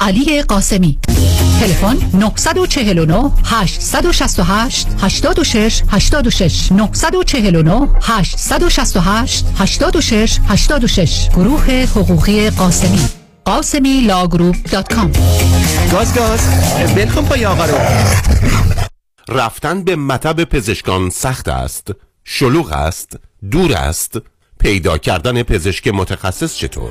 علی قاسمی. تلفن 949 868 86 86 949 868 86 86 گروه حقوقی قاسمی. قاسمی law group dot com. گاز گاز. ول کن پای آقا رو. رفتن به مطب پزشکان سخت است شلوغ است دور است. پیدا کردن پزشک متخصص چطور؟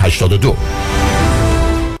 82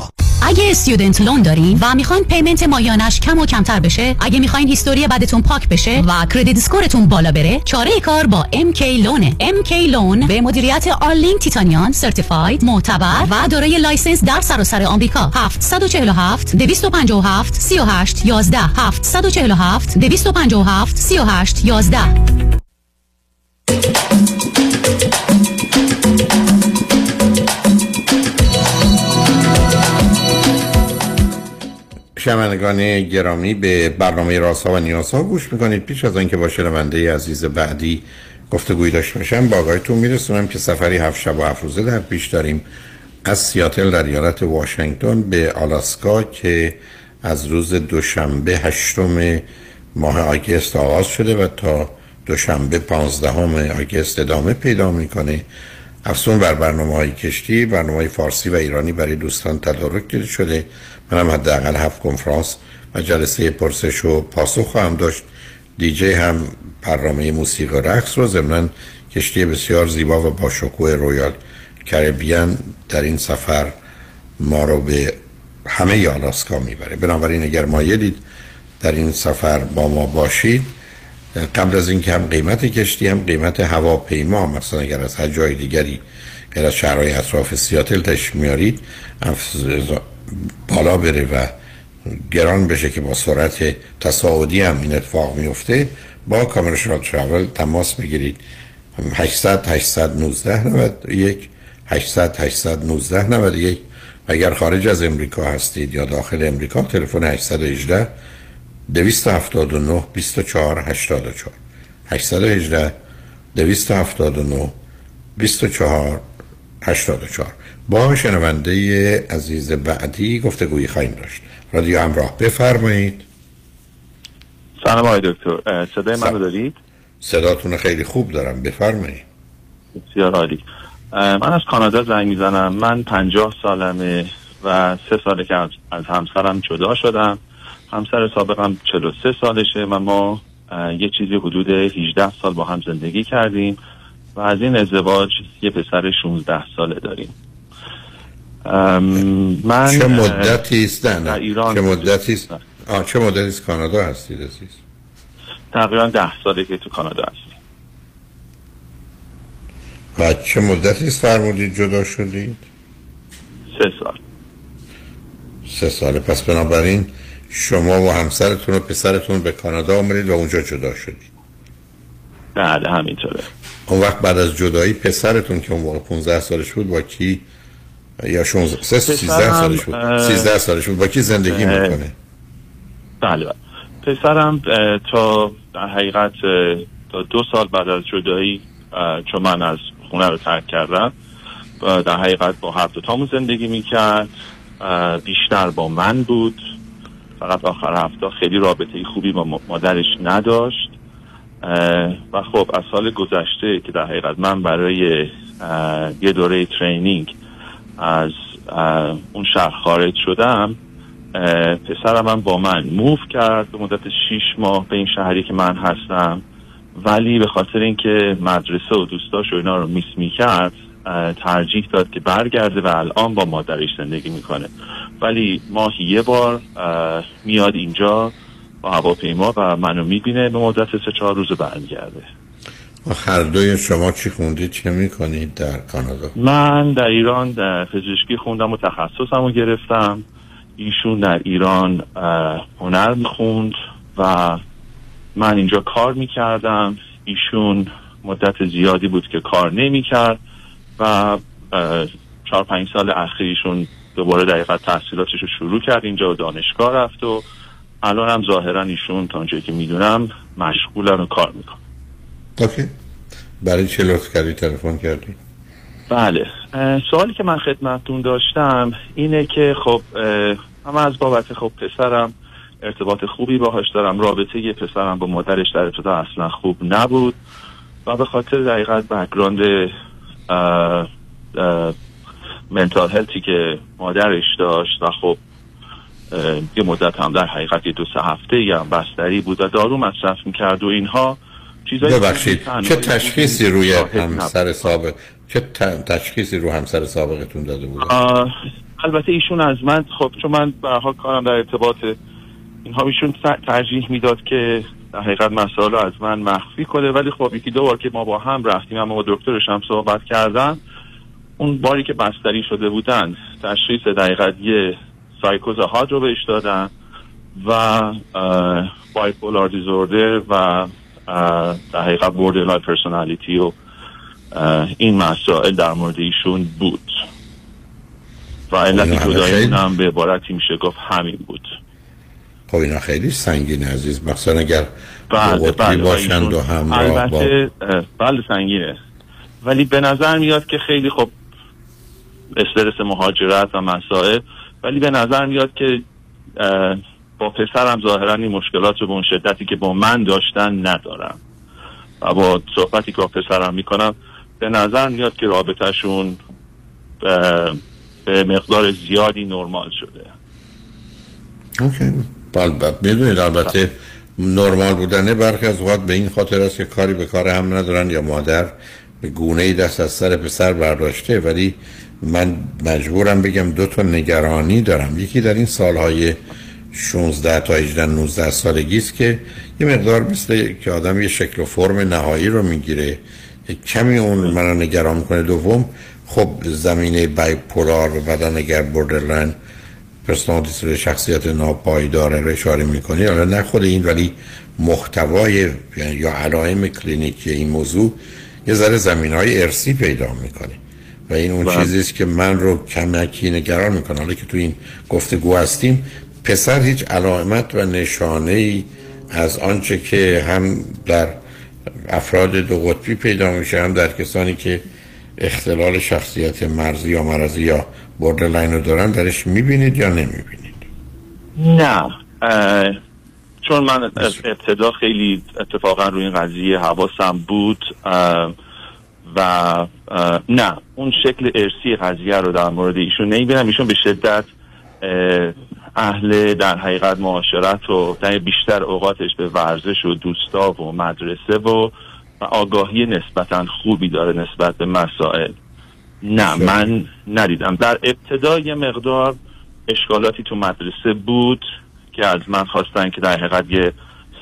HeidariLawGroup.com اگه student loan دارین و می‌خواین payment ماهیانش کم و کمتر بشه اگه می‌خواین history بدتون پاک بشه و credit score تون بالا بره چاره کار با MK Loan ه MK Loan به مدیریت آرلینگ تیتانیان certified معتبر و دارای license در سراسر آمریکا. 747 257 38 11 747 257 38 11 شنوندگان گرامی به برنامه راسا و نیاسا گوش می‌کنید. پیش از آنکه با شنونده عزیز بعدی گفتگوی داشته باشم با آقایتون میرسونم که سفری هفت شب و هفت روزه در پیش داریم. از سیاتل در ایالت واشنگتن به آلاسکا که از روز دوشنبه هشتم ماه آگست آغاز شده و تا دوشنبه پانزدهم آگست ادامه پیدا می‌کنه. افزون بر برنامه های کشتی برنامه های فارسی و ایرانی برای دوستان تدارک دیده شده. منم حداقل هفت کنفرانس و جلسه پرسش و پاسخ خواهم داشت. دیجی هم برنامه موسیقی رقص رو ضمنا کشتی بسیار زیبا و با شکوه رویال کربیان در این سفر ما رو به همه آلاسکا می‌بره. بنابراین اگر مایلید در این سفر با ما باشید قبل از اینکه هم قیمت کشتی هم قیمت هواپیما مثلا اگر از هر جای دیگری غیر از شهرهای اطراف سیاتل تشریف میارید بالا بره و گران بشه که با سرعت تصاعدی هم این اتفاق میفته با کامرشال ترافل تماس بگیرید. 800 819 91 800 819 91 و اگر خارج از امریکا هستید یا داخل امریکا تلفن 818 279 24 84 818 279 24 84 با شنونده عزیز بعدی گفتگویی خواهیم داشت. رادیو همراه بفرمایید. سلام آقای دکتر. صدای من دارید؟ صداتون خیلی خوب دارم. بفرمایید. بسیار عالی. من از کانادا زنگ می‌زنم. من پنجاه سالمه و سه ساله که از همسرم جدا شدم. همسر سابقم 43 سالشه و ما یه چیزی حدود 18 سال با هم زندگی کردیم و از این ازدواج یه پسر 16 ساله داریم. من چه مدتی است؟ ایران چه مدتی است؟ آه چه مدتی است؟ کانادا هستید عزیز. تقریبا 10 ساله که تو کانادا هستیم و چه مدتی است فرمودید جدا شدید؟ سه سال. سه ساله. پس بنابراین شما و همسرتون و پسرتون به کانادا آمدید و اونجا جدا شدید. بله همینطوره. اون وقت بعد از جدایی پسرتون که اون موقع 15 سالش بود با کی یا 16 13 سالش بود. 13 سالش بود. با کی زندگی می‌کنه؟ بله بله. پسرم تا در حقیقت تا دو سال بعد از جدایی چون من از خونه رو ترک کردم در حقیقت با دو تامون زندگی می‌کرد. بیشتر با من بود. فقط آخر هفته خیلی رابطه خوبی با مادرش نداشت. و خب از سال گذشته که در حقیقت من برای یه دوره ترینینگ از اون شهر خارج شدم پسرم هم با من موف کرد به مدت شیش ماه به این شهری که من هستم. ولی به خاطر اینکه مدرسه و دوستاش و اینا رو میس می‌کرد ترجیح داد که برگرده و الان با مادرش زندگی می‌کنه. ولی ماهی یه بار میاد اینجا با هواپیما و منو می‌بینه به مدت سه چهار روز برمیگرده. هر دوی شما چی خوندید چه می‌کنید در کانادا؟ من در ایران در پزشکی خوندم و تخصصم رو گرفتم. ایشون در ایران هنر می‌خوند و من اینجا کار می‌کردم. ایشون مدت زیادی بود که کار نمی‌کرد و چهار پنج سال اخیرشون دوباره دقیقا تحصیلاتش رو شروع کرد. اینجا و دانشگاه رفت و الان هم ظاهرا ایشون تا اونجایی که می‌دونم مشغولن و کار می‌کنن. اوکی. برای چه لطف کردی تلفن کردی؟ بله. سوالی که من خدمتتون داشتم اینه که خب هم از بابت خب پسرم ارتباط خوبی باهاش دارم. رابطه یه پسرم با مادرش در ابتدا اصلا خوب نبود و به خاطر دقیقت بکراند منتال هلتی که مادرش داشت و خب یه مدت هم در حقیقت دو سه هفته هم بستری بود و دارو مصرف می‌کرد و اینها. چیزایی ببخشید چه تشخیصی روی. همسر سابق؟ چه تشخیصی رو همسر سابقتون داده بود البته ایشون از من خب چون من به حال کارم در ارتباط اینها ایشون ترجیح می‌داد که در حقیقت مسائل از من مخفی کنه. ولی خب یکی دو بار که ما با هم رفتیم اما با دکترش هم صحبت کردن اون باری که بستری شده بودن تشخیص دقیقت یه سایکوز هاد رو بهش دادن و بایپولار دیزوردر و در حقیقت borderline personality و این مسائل در مورد ایشون بود. و علت جدایی خیلی- هم به عبارتی میشه گفت همین بود. خب اینا خیلی سنگین عزیز. مثلا اگر بله بله باشند و همراه با البته اه، بله سنگینه. ولی به نظر میاد که خیلی خب استرس مهاجرت و مسائل ولی به نظر میاد که با پسرم ظاهرا این مشکلات رو به اون شدتی که با من داشتن ندارم. و با صحبتی که با پسرم می‌کنم به نظر میاد که رابطهشون به, به مقدار زیادی نرمال شده. اوکی. می‌دونید البته نرمال بودنه برخی از اوقات به این خاطر است که کاری به کار هم ندارن یا مادر به گونه ای دست از سر پسر برداشته. ولی من مجبورم بگم دو تا نگرانی دارم. یکی در این سالهای 16 تا 18 19 سالگی است که یه مقدار مثل که آدم یه شکل و فرم نهایی رو می‌گیره. کمی اون منو نگران می‌کنه. دوم خب زمینه bipolar و بعدا اگر borderline personality disorder شخصیت ناپایدار رو اشاره می‌کنی حالا نه خود این ولی محتوای یا علائم کلینیکی این موضوع یه ذره زمینه های ارثی پیدا می‌کنه. و این اون بله. چیزی است که من رو کمکی نگران می‌کنه. حالا که تو این گفتگو هستیم پسر هیچ علامت و نشانه ای از آنچه که هم در افراد دو قطبی پیدا میشه هم در کسانی که اختلال شخصیت مرزی یا مرزی یا borderline رو دارن درش می‌بینید یا نمی‌بینید؟ نه. چون من ابتدا خیلی اتفاقا روی این قضیه حواسم بود اه، و اه، نه. اون شکل ارسی قضیه رو در مورد ایشون نمی‌بینم. ایشون به شدت اهل در حقیقت معاشرت و در بیشتر اوقاتش به ورزش و دوستا و مدرسه و و آگاهی نسبتا خوبی داره نسبت به مسائل. نه من ندیدم. در ابتدا یه مقدار اشکالاتی تو مدرسه بود که از من خواستن که در حقیقت یه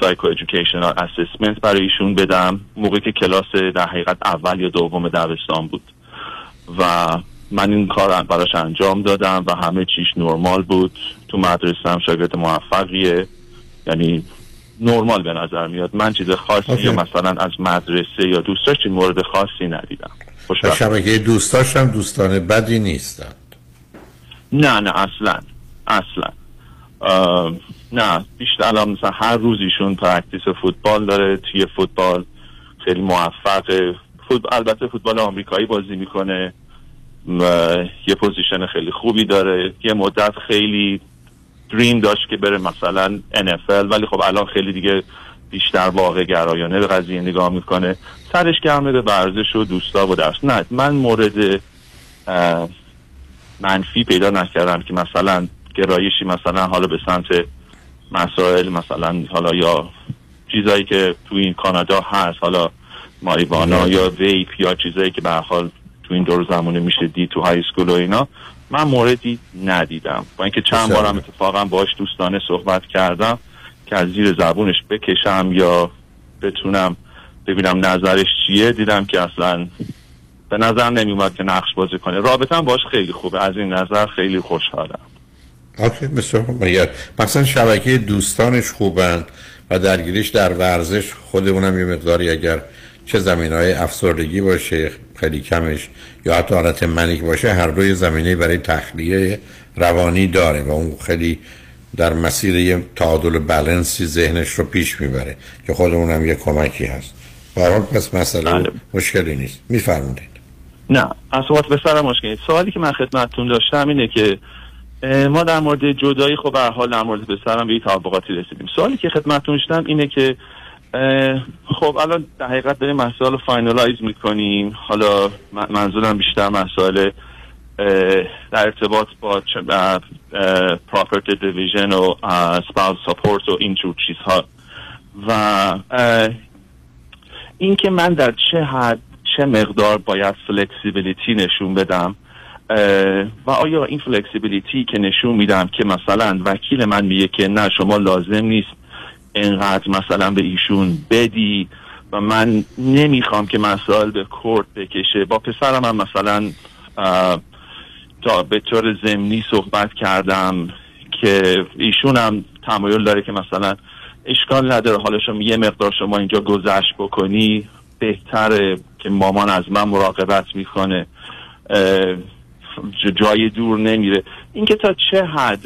psychoeducational assessment برای ایشون بدم موقعی که کلاس در حقیقت اول یا دوم دبستان بود. و من این کار براش انجام دادم و همه چیش نرمال بود. تو مدرسه هم شاگرد موفقیه. یعنی نرمال به نظر میاد. من چیز خاصی OK. یا مثلا از مدرسه یا دوستاش چیز مورد خاصی ندیدم. شبکه دوستاش هم دوستان بدی نیستن نه نه اصلا اصلا. نه بیشتر الان مثلا هر روز ایشون practice فوتبال داره توی فوتبال خیلی موفقه. فوتبال البته فوتبال آمریکایی بازی می‌کنه. یه position خیلی خوبی داره. یه مدت خیلی dream داشت که بره مثلا NFL ولی خب الان خیلی دیگه بیشتر واقع گرایانه به قضیه نگاه می‌کنه. سرش گرمه به ورزش و دوستا و درس. نه من مورد منفی پیدا نکردم که مثلا گرایشی مثلا حالا به سمت مسائل مثلا حالا یا چیزایی که تو این کانادا هست حالا ماریوانا یا ویپ یا چیزایی که به حال تو این دور زمانه میشه دید تو های اسکول و اینا. من موردی ندیدم. با اینکه چند بارم اتفاقا باش دوستانه صحبت کردم. که از زیر زبونش بکشم یا بتونم ببینم نظرش چیه. دیدم که اصلا به نظر نمیومد که نقش بازی کنه. رابطه باش خیلی خوبه. از این نظر خیلی خوشحالم. اوکی مثل مگر مثلا شبکه دوستانش خوبن و درگیریش در ورزش خودمونم یه مقداری اگر چه زمین های افسردگی باشه خیلی کمش یا حتی حالت منیک باشه هر دوی زمینه برای تخلیه روانی داره و اون خیلی در مسیر یه تعادل بلنسی ذهنش رو پیش می‌بره که خودمون هم یه کمکی هست. برحال پس مسئله بله. مشکلی نیست. میفرمودید نه اصابات به سر مشکلی سوالی که من خدمتتون داشتم اینه که ما در مورد جدایی خب به حال در مورد پسرم به یه توافقاتی رسیدیم. سوالی که خدمتتون داشتم اینه که خب الان در حقیقت داریم مسائل رو finalize می‌کنیم. حالا من- منظورم بیشتر مسائل در ارتباط با property division و spousal support و این جور چیزها. و اه، این که من در چه حد چه مقدار باید flexibility نشون بدم و آیا این flexibility که نشون میدم که مثلا وکیل من میگه که نه شما لازم نیست انقدر مثلا به ایشون بدی و من نمی‌خوام که مسائل به court بکشه. با پسرم هم مثلا تا به طور زمینی صحبت کردم که ایشون هم تمایل داره که مثلا اشکال نداره حالا شما یه مقدار شما اینجا گذشت بکنی بهتره که مامان از من مراقبت می‌کنه. جای دور نمیره. اینکه تا چه حد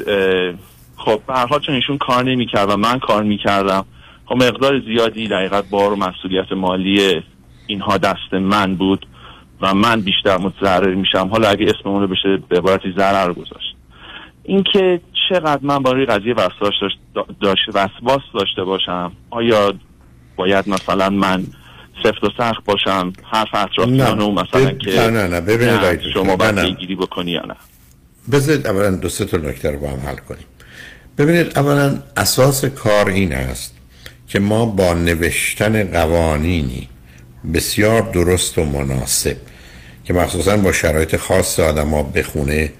خب به هر حال چون ایشون کار نمی‌کرد و من کار می‌کردم خب مقدار زیادی در حقیقت بار و مسئولیت مالی اینها دست من بود و من بیشتر متضرر میشم. حالا اگه اسم اون رو بشه به عبارتی ضرر گذاشت. اینکه چقدر من با روی قضیه وسواس داشت, داشت وسواس داشته باشم آیا باید مثلا من سفت و سخت باشم حرف اطرافیانو مثلا بب- که نه نه نه. ببینید شما باید. پیگیری بکنی یا نه. بذارید اولا دو سه تا نکته رو با هم حل کنیم. ببینید اولا اساس کار این است که ما با نوشتن قوانینی بسیار درست و مناسب که مخصوصا با شرایط خاص آدم ها بخونه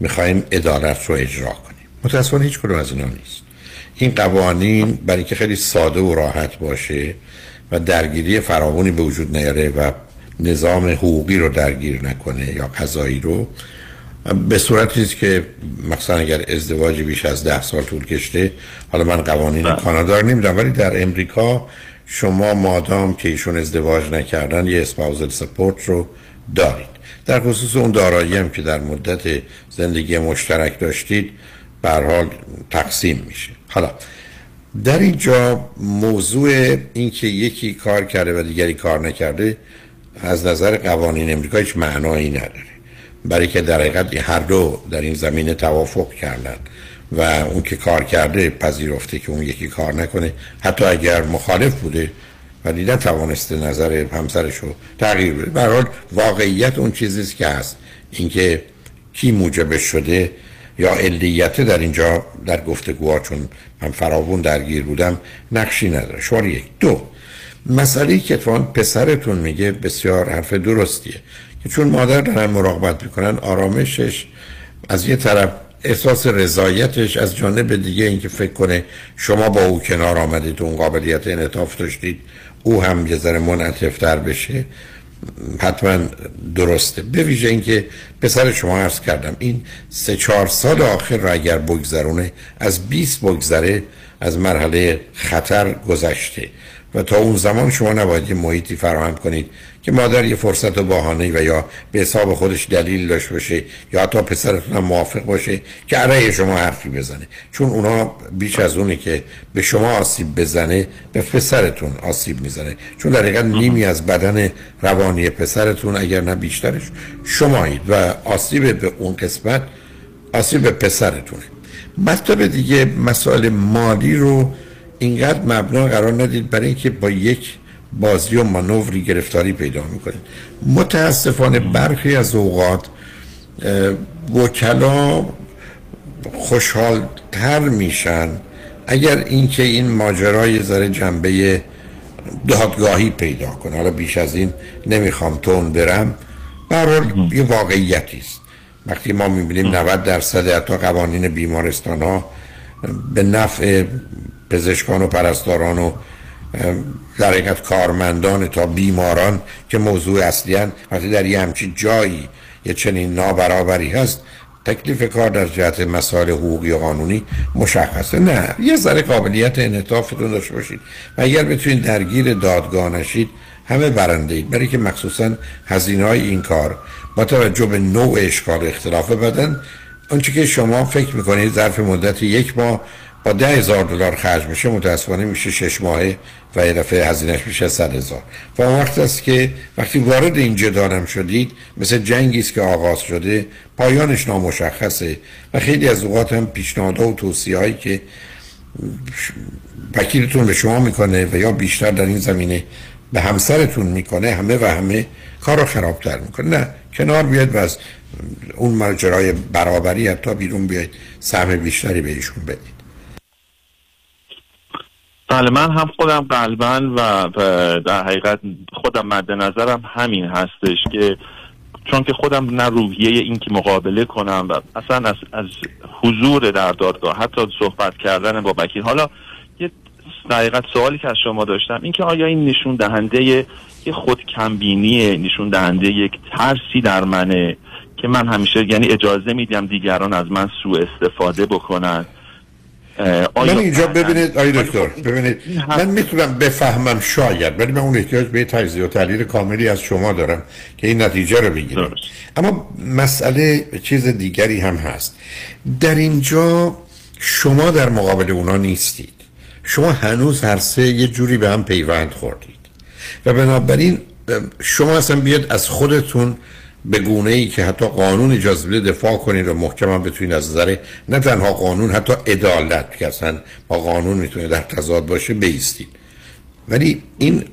می‌خوایم عدالت رو اجرا کنیم. متاسفانه هیچ کدوم از اینا نیست. این قوانین برای که خیلی ساده و راحت باشه و درگیری فراوانی به وجود نیاره و نظام حقوقی رو درگیر نکنه یا قضایی رو به صورتی است که مثلا اگر ازدواجی بیش از ده سال طول کشته حالا من قوانین کانادا رو نمی‌دونم ولی در امریکا شما مادام که ایشون ازدواج نکردن یه اسپاوزل سپورت رو دارید. در خصوص اون دارایی هم که در مدت زندگی مشترک داشتید به حال تقسیم میشه. حالا در اینجا موضوع اینکه یکی کار کرده و دیگری کار نکرده از نظر قوانین امریکا هیچ معنایی نداره. برای که در حقیقت هر دو در این زمینه توافق کردن و اون که کار کرده پذیرفته که اون یکی کار نکنه. حتی اگر مخالف بوده ولی نتوانسته نظر همسرش رو تغییر بده. به حال واقعیت اون چیزیست که هست. اینکه کی موجبش شده یا علیته در اینجا در گفتگوها چون من فراوون درگیر بودم نقشی نداره. شماره یک. دو. مسئله که اتفاقا پسرتون میگه بسیار حرف درستیه. چون مادر دارن مراقبت می‌کنن آرامشش از یه طرف احساس رضایتش از جانب دیگه اینکه فکر کنه شما با او کنار آمدید اون قابلیت انعطاف داشتید او هم یه ذره منعطفتر بشه حتما درسته. به ویژه اینکه پسر شما عرض کردم این سه چهار سال آخر را اگر بگذرونه از 20 بگذره از مرحله خطر گذشته. و تا اون زمان شما نباید یه محیطی فراهم کنید که مادر یه فرصت و بهانه و یا به حساب خودش دلیل داشته باشه یا حتی پسرتون هم موافق باشه که علیه شما حرفی بزنه. چون اونا بیش از اونی که به شما آسیب بزنه به پسرتون آسیب می‌زنه. چون در حقیقت نیمی از بدن روانی پسرتون اگر نه بیشترش شمایید و آسیب به اون قسمت آسیب به پسرتونه. مطلب دیگه مسائل مالی رو اینقدر مبنا قرار ندید برای اینکه با یک بازی و مانوری گرفتاری پیدا می‌کنید. متاسفانه برخی از اوقات وکلا خوشحال تر میشن اگر اینکه این ماجرا یه ذره جنبه دادگاهی پیدا کنه. حالا بیش از این نمی‌خوام تون برم. به هر حال یه واقعیتی است. وقتی ما می‌بینیم 90 درصد حتی قوانین بیمارستان ها به نفع پزشکان و پرستاران و در حقیقت کارمندان تا بیماران که موضوع اصلی وقتی در یه همچین جایی یه چنین نابرابری هست تکلیف کار در جهت مسائل حقوقی و قانونی مشخصه. نه یه ذره قابلیت انعطافتون داشته باشید. و اگر بتونید درگیر دادگاه نشید همه برنده اید. برای که مخصوصا هزینه های این کار با توجه به نوع اشکال اختلاف بدن آنچه که شما فکر می‌کنید ظرف مدت یک ماه با ده هزار دلار خرج بشه متاسفانه میشه شش ماهه و یه دفعه هزینهش میشه صد هزار. و وقت است که وقتی وارد این جدالم شدید مثل جنگی است که آغاز شده پایانش نامشخصه و خیلی از اوقات هم پیشنهادها و توصیه هایی که وکیلتون به شما می‌کنه و یا بیشتر در این زمینه به همسرتون می‌کنه همه و همه کار رو خرابتر می‌کنه. نه کنار بیاد و از اون ماجرای برابری حتی بیرون بیاید سهم بیشتری به ایشون بدید. بله من هم خودم قلبا و در حقیقت خودم مد نظرم همین هستش که چون که خودم نه روحیه این که مقابله کنم و اصلا از, از حضور در دادگاه حتی صحبت کردن با وکیل. حالا یه دقیقت سوالی که از شما داشتم این که آیا این نشون دهنده یه خود کمبینی نشون دهنده یک ترسی در منه که من همیشه یعنی اجازه میدم دیگران از من سوء استفاده بکنن؟ من اینجا ببینید آی دکتر ببینید من می‌تونم بفهمم شاید ولی من اون احتیاج به تجزیه و تحلیل کاملی از شما دارم که این نتیجه رو بگیرم. اما مسئله چیز دیگری هم هست. در اینجا شما در مقابل اونا نیستید. شما هنوز هر سه یه جوری به هم پیوند خوردید. و بنابراین شما اصلا بیاد از خودتون به گونه ای که حتی قانون اجازه بده دفاع کنید و محکم هم بتونید از نظر نه تنها قانون حتی عدالت که اصلا با قانون می‌تونه در تضاد باشه بیستید ولی این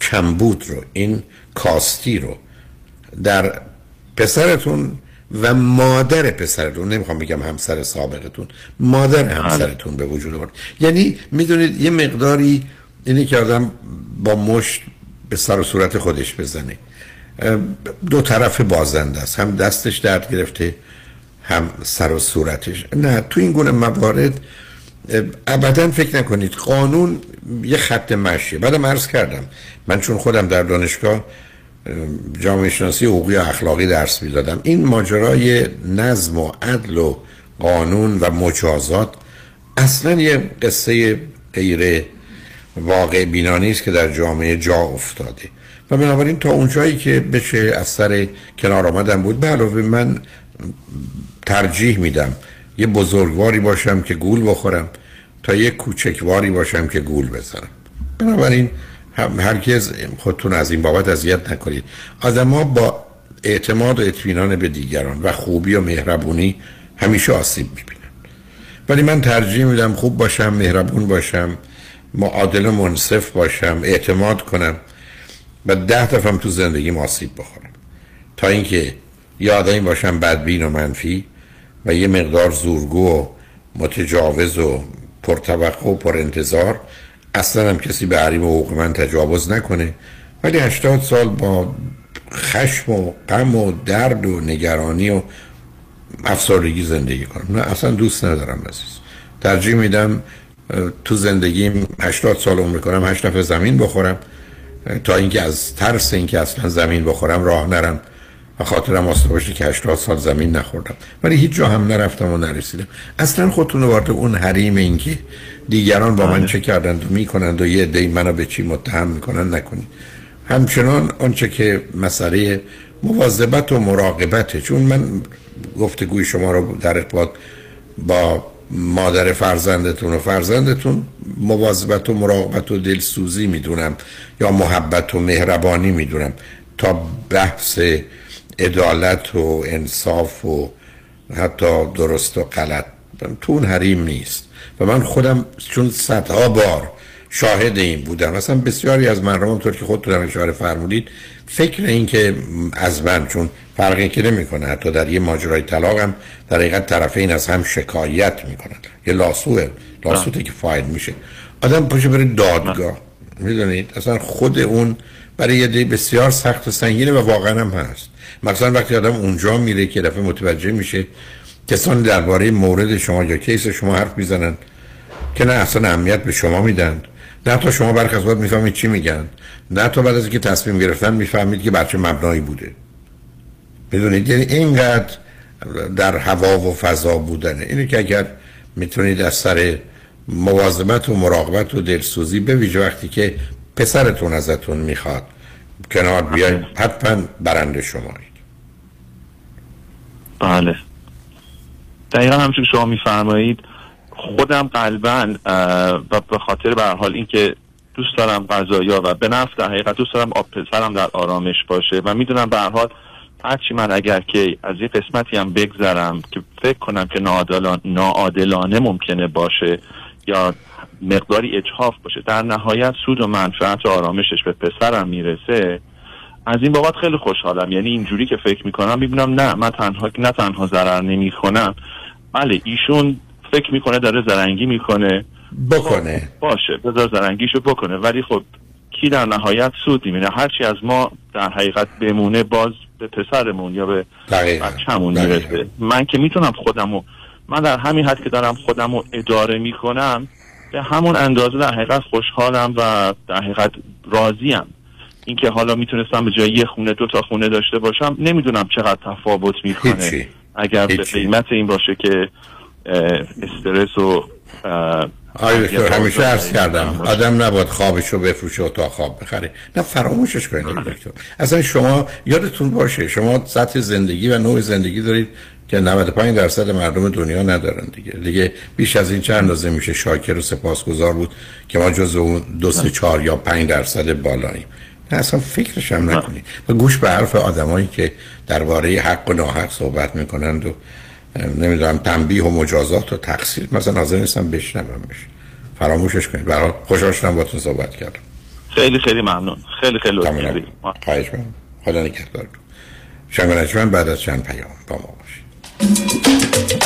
کمبود رو این کاستی رو در پسرتون و مادر پسرتون نمی‌خوام بگم همسر سابقتون مادر همسرتون به وجود آورد. یعنی می‌دونید یه مقداری اینه که آدم با مشت به سر و صورت خودش بزنه. دو طرف بازنده است. هم دستش درد گرفته هم سر و صورتش. نه تو این گونه موارد ابدا فکر نکنید. قانون یه خط مشیه. بعدم عرض کردم من چون خودم در دانشگاه جامعه شناسی حقوقی و اخلاقی درس می‌دادم. این ماجرای نظم و عدل و قانون و مجازات اصلا یه قصه غیر واقع بینانی است که در جامعه جا افتاده. و بنابراین تا اونجایی که بشه از سر کنار آمدن بود به علاوه من ترجیح میدم یه بزرگواری باشم که گول بخورم تا یه کوچکواری باشم که گول بزنم. بنابراین هرگز خودتون از این بابت اذیت نکنید. آدما با اعتماد و اطمینان به دیگران و خوبی و مهربونی همیشه آسیب می‌بینن. ولی من ترجیح میدم خوب باشم مهربون باشم معادل منصف باشم اعتماد کنم. و ده دفعه تو زندگی آسیب بخورم. تا اینکه یاد این باشم بدبین و منفی و یه مقدار زورگو و متجاوز و پرتوقع و پرانتظار اصلا هم کسی به حریم حقوق من تجاوز نکنه. ولی هشتاد سال با خشم و غم و درد و نگرانی و افسردگی زندگی کنم. نه اصلا دوست ندارم عزیز. ترجیح میدم تو زندگیم هشتاد سال عمر کنم هشت دفعه زمین بخورم. تا اینکه از ترس اینکه اصلا زمین بخورم راه نرم و خاطرم آسته باشه که 80 سال زمین نخوردم. ولی هیچ جا هم نرفتم و نرسیدم. اصلا خودتون وارد اون حریم اینکه دیگران با من بله. چه کردند و می‌کنند و یه دی منو به چی متهم می‌کنن نکنید. همچنان آنچه که مسئله مواظبت و مراقبته. چون من گفتگوی شما رو در ارتباط با مادر فرزندتون و فرزندتون مواظبت و مراقبت و دلسوزی می‌دونم یا محبت و مهربانی می‌دونم تا بحث عدالت و انصاف و حتی درست و غلط. تو اون حریم نیست. و من خودم چون صدها بار شاهد این بودم مثلا بسیاری از من رو که خودتون اشاره فرمودید فکر این که از من چون فرقی که نمی‌کنه حتی در یه ماجرای طلاق هم در حقیقت طرفین از هم شکایت می‌کنن. یه لاسوه لاسوته که فاید میشه. آدم پاشه بره دادگاه. می‌دونید؟ اصلا خود اون برای یه بسیار سخت و سنگینه و واقعا هم هست. مثلا وقتی آدم اونجا میره که دفعه متوجه میشه کسان درباره مورد شما یا کیس شما حرف می‌زنن که نه اصلا اهمیت به شما میدن. نه تا شما برخ از می‌فهمید چی میگن نه تا بعد از اینکه تصمیم گرفتن می‌فهمید که بچه مبنایی بوده. می‌دونید؟ یعنی اینقدر در هوا و فضا بودنه. اینه که اگر می‌تونید از سر مواظبت و مراقبت و دلسوزی به ویژه وقتی که پسرتون ازتون می‌خواد کنار بیاید حتما برنده شمایید. بله. دقیقا همچون شما میفرمایید خودم قلبا و به خاطر به حال اینکه دوست دارم غذایا و به نفع در حقیقت دوست دارم آب پسرم در آرامش باشه و می‌دونم به حال هرچی من اگر که از یه قسمتی هم بگذرم که فکر کنم که ناعادلانه ممکنه باشه یا مقداری اجحاف باشه در نهایت سود و منفعت و آرامشش به پسرم می‌رسه از این بابت خیلی خوشحالم. یعنی اینجوری که فکر می‌کنم می‌بینم نه من تنها نه تنها ضرر نمی‌کنم بله ایشون فکر می‌کنه داره زرنگی می‌کنه. بکنه. خب، باشه بذار زرنگیشو بکنه. ولی خب کی در نهایت سود می‌بینه؟ هرچی از ما در حقیقت بمونه باز به پسرمون یا به بچه‌مون می‌رسه. من که می‌تونم خودمو من در همین حد که دارم خودمو اداره می‌کنم به همون اندازه در حقیقت خوشحالم و در حقیقت راضیم. اینکه حالا می‌تونستم به جای یه خونه دو تا خونه داشته باشم نمی‌دونم چقدر تفاوت می‌کنه. اگر به قیمت این باشه که استرس و آره دکتر همیشه عرض کردم آدم نباید خوابش رو بفروشه و تا خواب بخره. نه فراموشش کنید دکتر. اصلا شما یادتون باشه شما سطح زندگی و نوع زندگی دارید که 95 درصد مردم دنیا ندارن دیگه. دیگه بیش از این چند اندازه میشه شاکر و سپاسگزار بود که ما جز اون دو سه چهار یا 5 درصد بالاییم. نه اصلا فکرش هم نکنید. و گوش به حرف آدمایی که درباره حق و ناحق صحبت می‌کنند و نمی‌دونم تنبیه و مجازات و تقصیر. مثلا حاضر نیستم بشنوم بشه فراموشش کنید. برای خوشحال شدم باتون صحبت کردم. خیلی خیلی ممنون. خیلی خیلی لطفی خواهش می‌کنم. خدا نگهدار. شنگ بعد از چند پیام با ما باشید.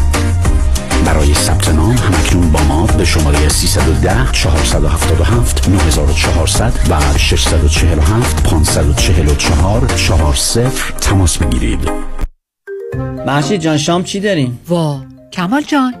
برای ثبت نام همکنون با ما به شماره 310 477 9400 و 647 544 40 تماس بگیرید. محشید جان شام چی داریم؟ وا کمال جان.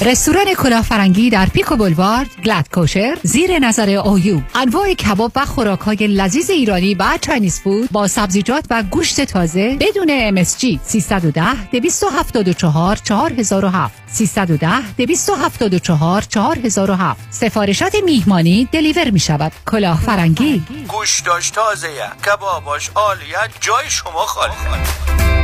رستوران کلاه فرنگی در Pico Boulevard glatt kosher زیر نظر اویو انواع کباب و خوراک های لذیذ ایرانی و Chinese food با سبزیجات و گوشت تازه بدون MSG 310 274 4007 310 274 4007 سفارشات میهمانی deliver می شود کلاه فرنگی. گوشتاش تازه کباباش عالیه جای شما خالی.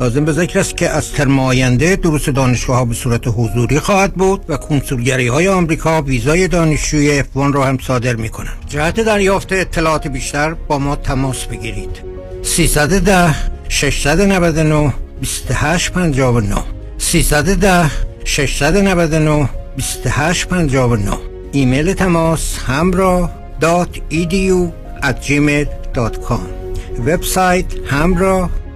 لازم به ذکر است که از ترم آینده دروس دانشگاه ها به صورت حضوری خواهد بود و کنسولگری های آمریکا ویزای دانشجوی F1 را هم صادر می کنند. جهت دریافت اطلاعات بیشتر با ما تماس بگیرید. 310 699 2859 310 699 2859 ایمیل تماس همراه gmail.com وبسایت dash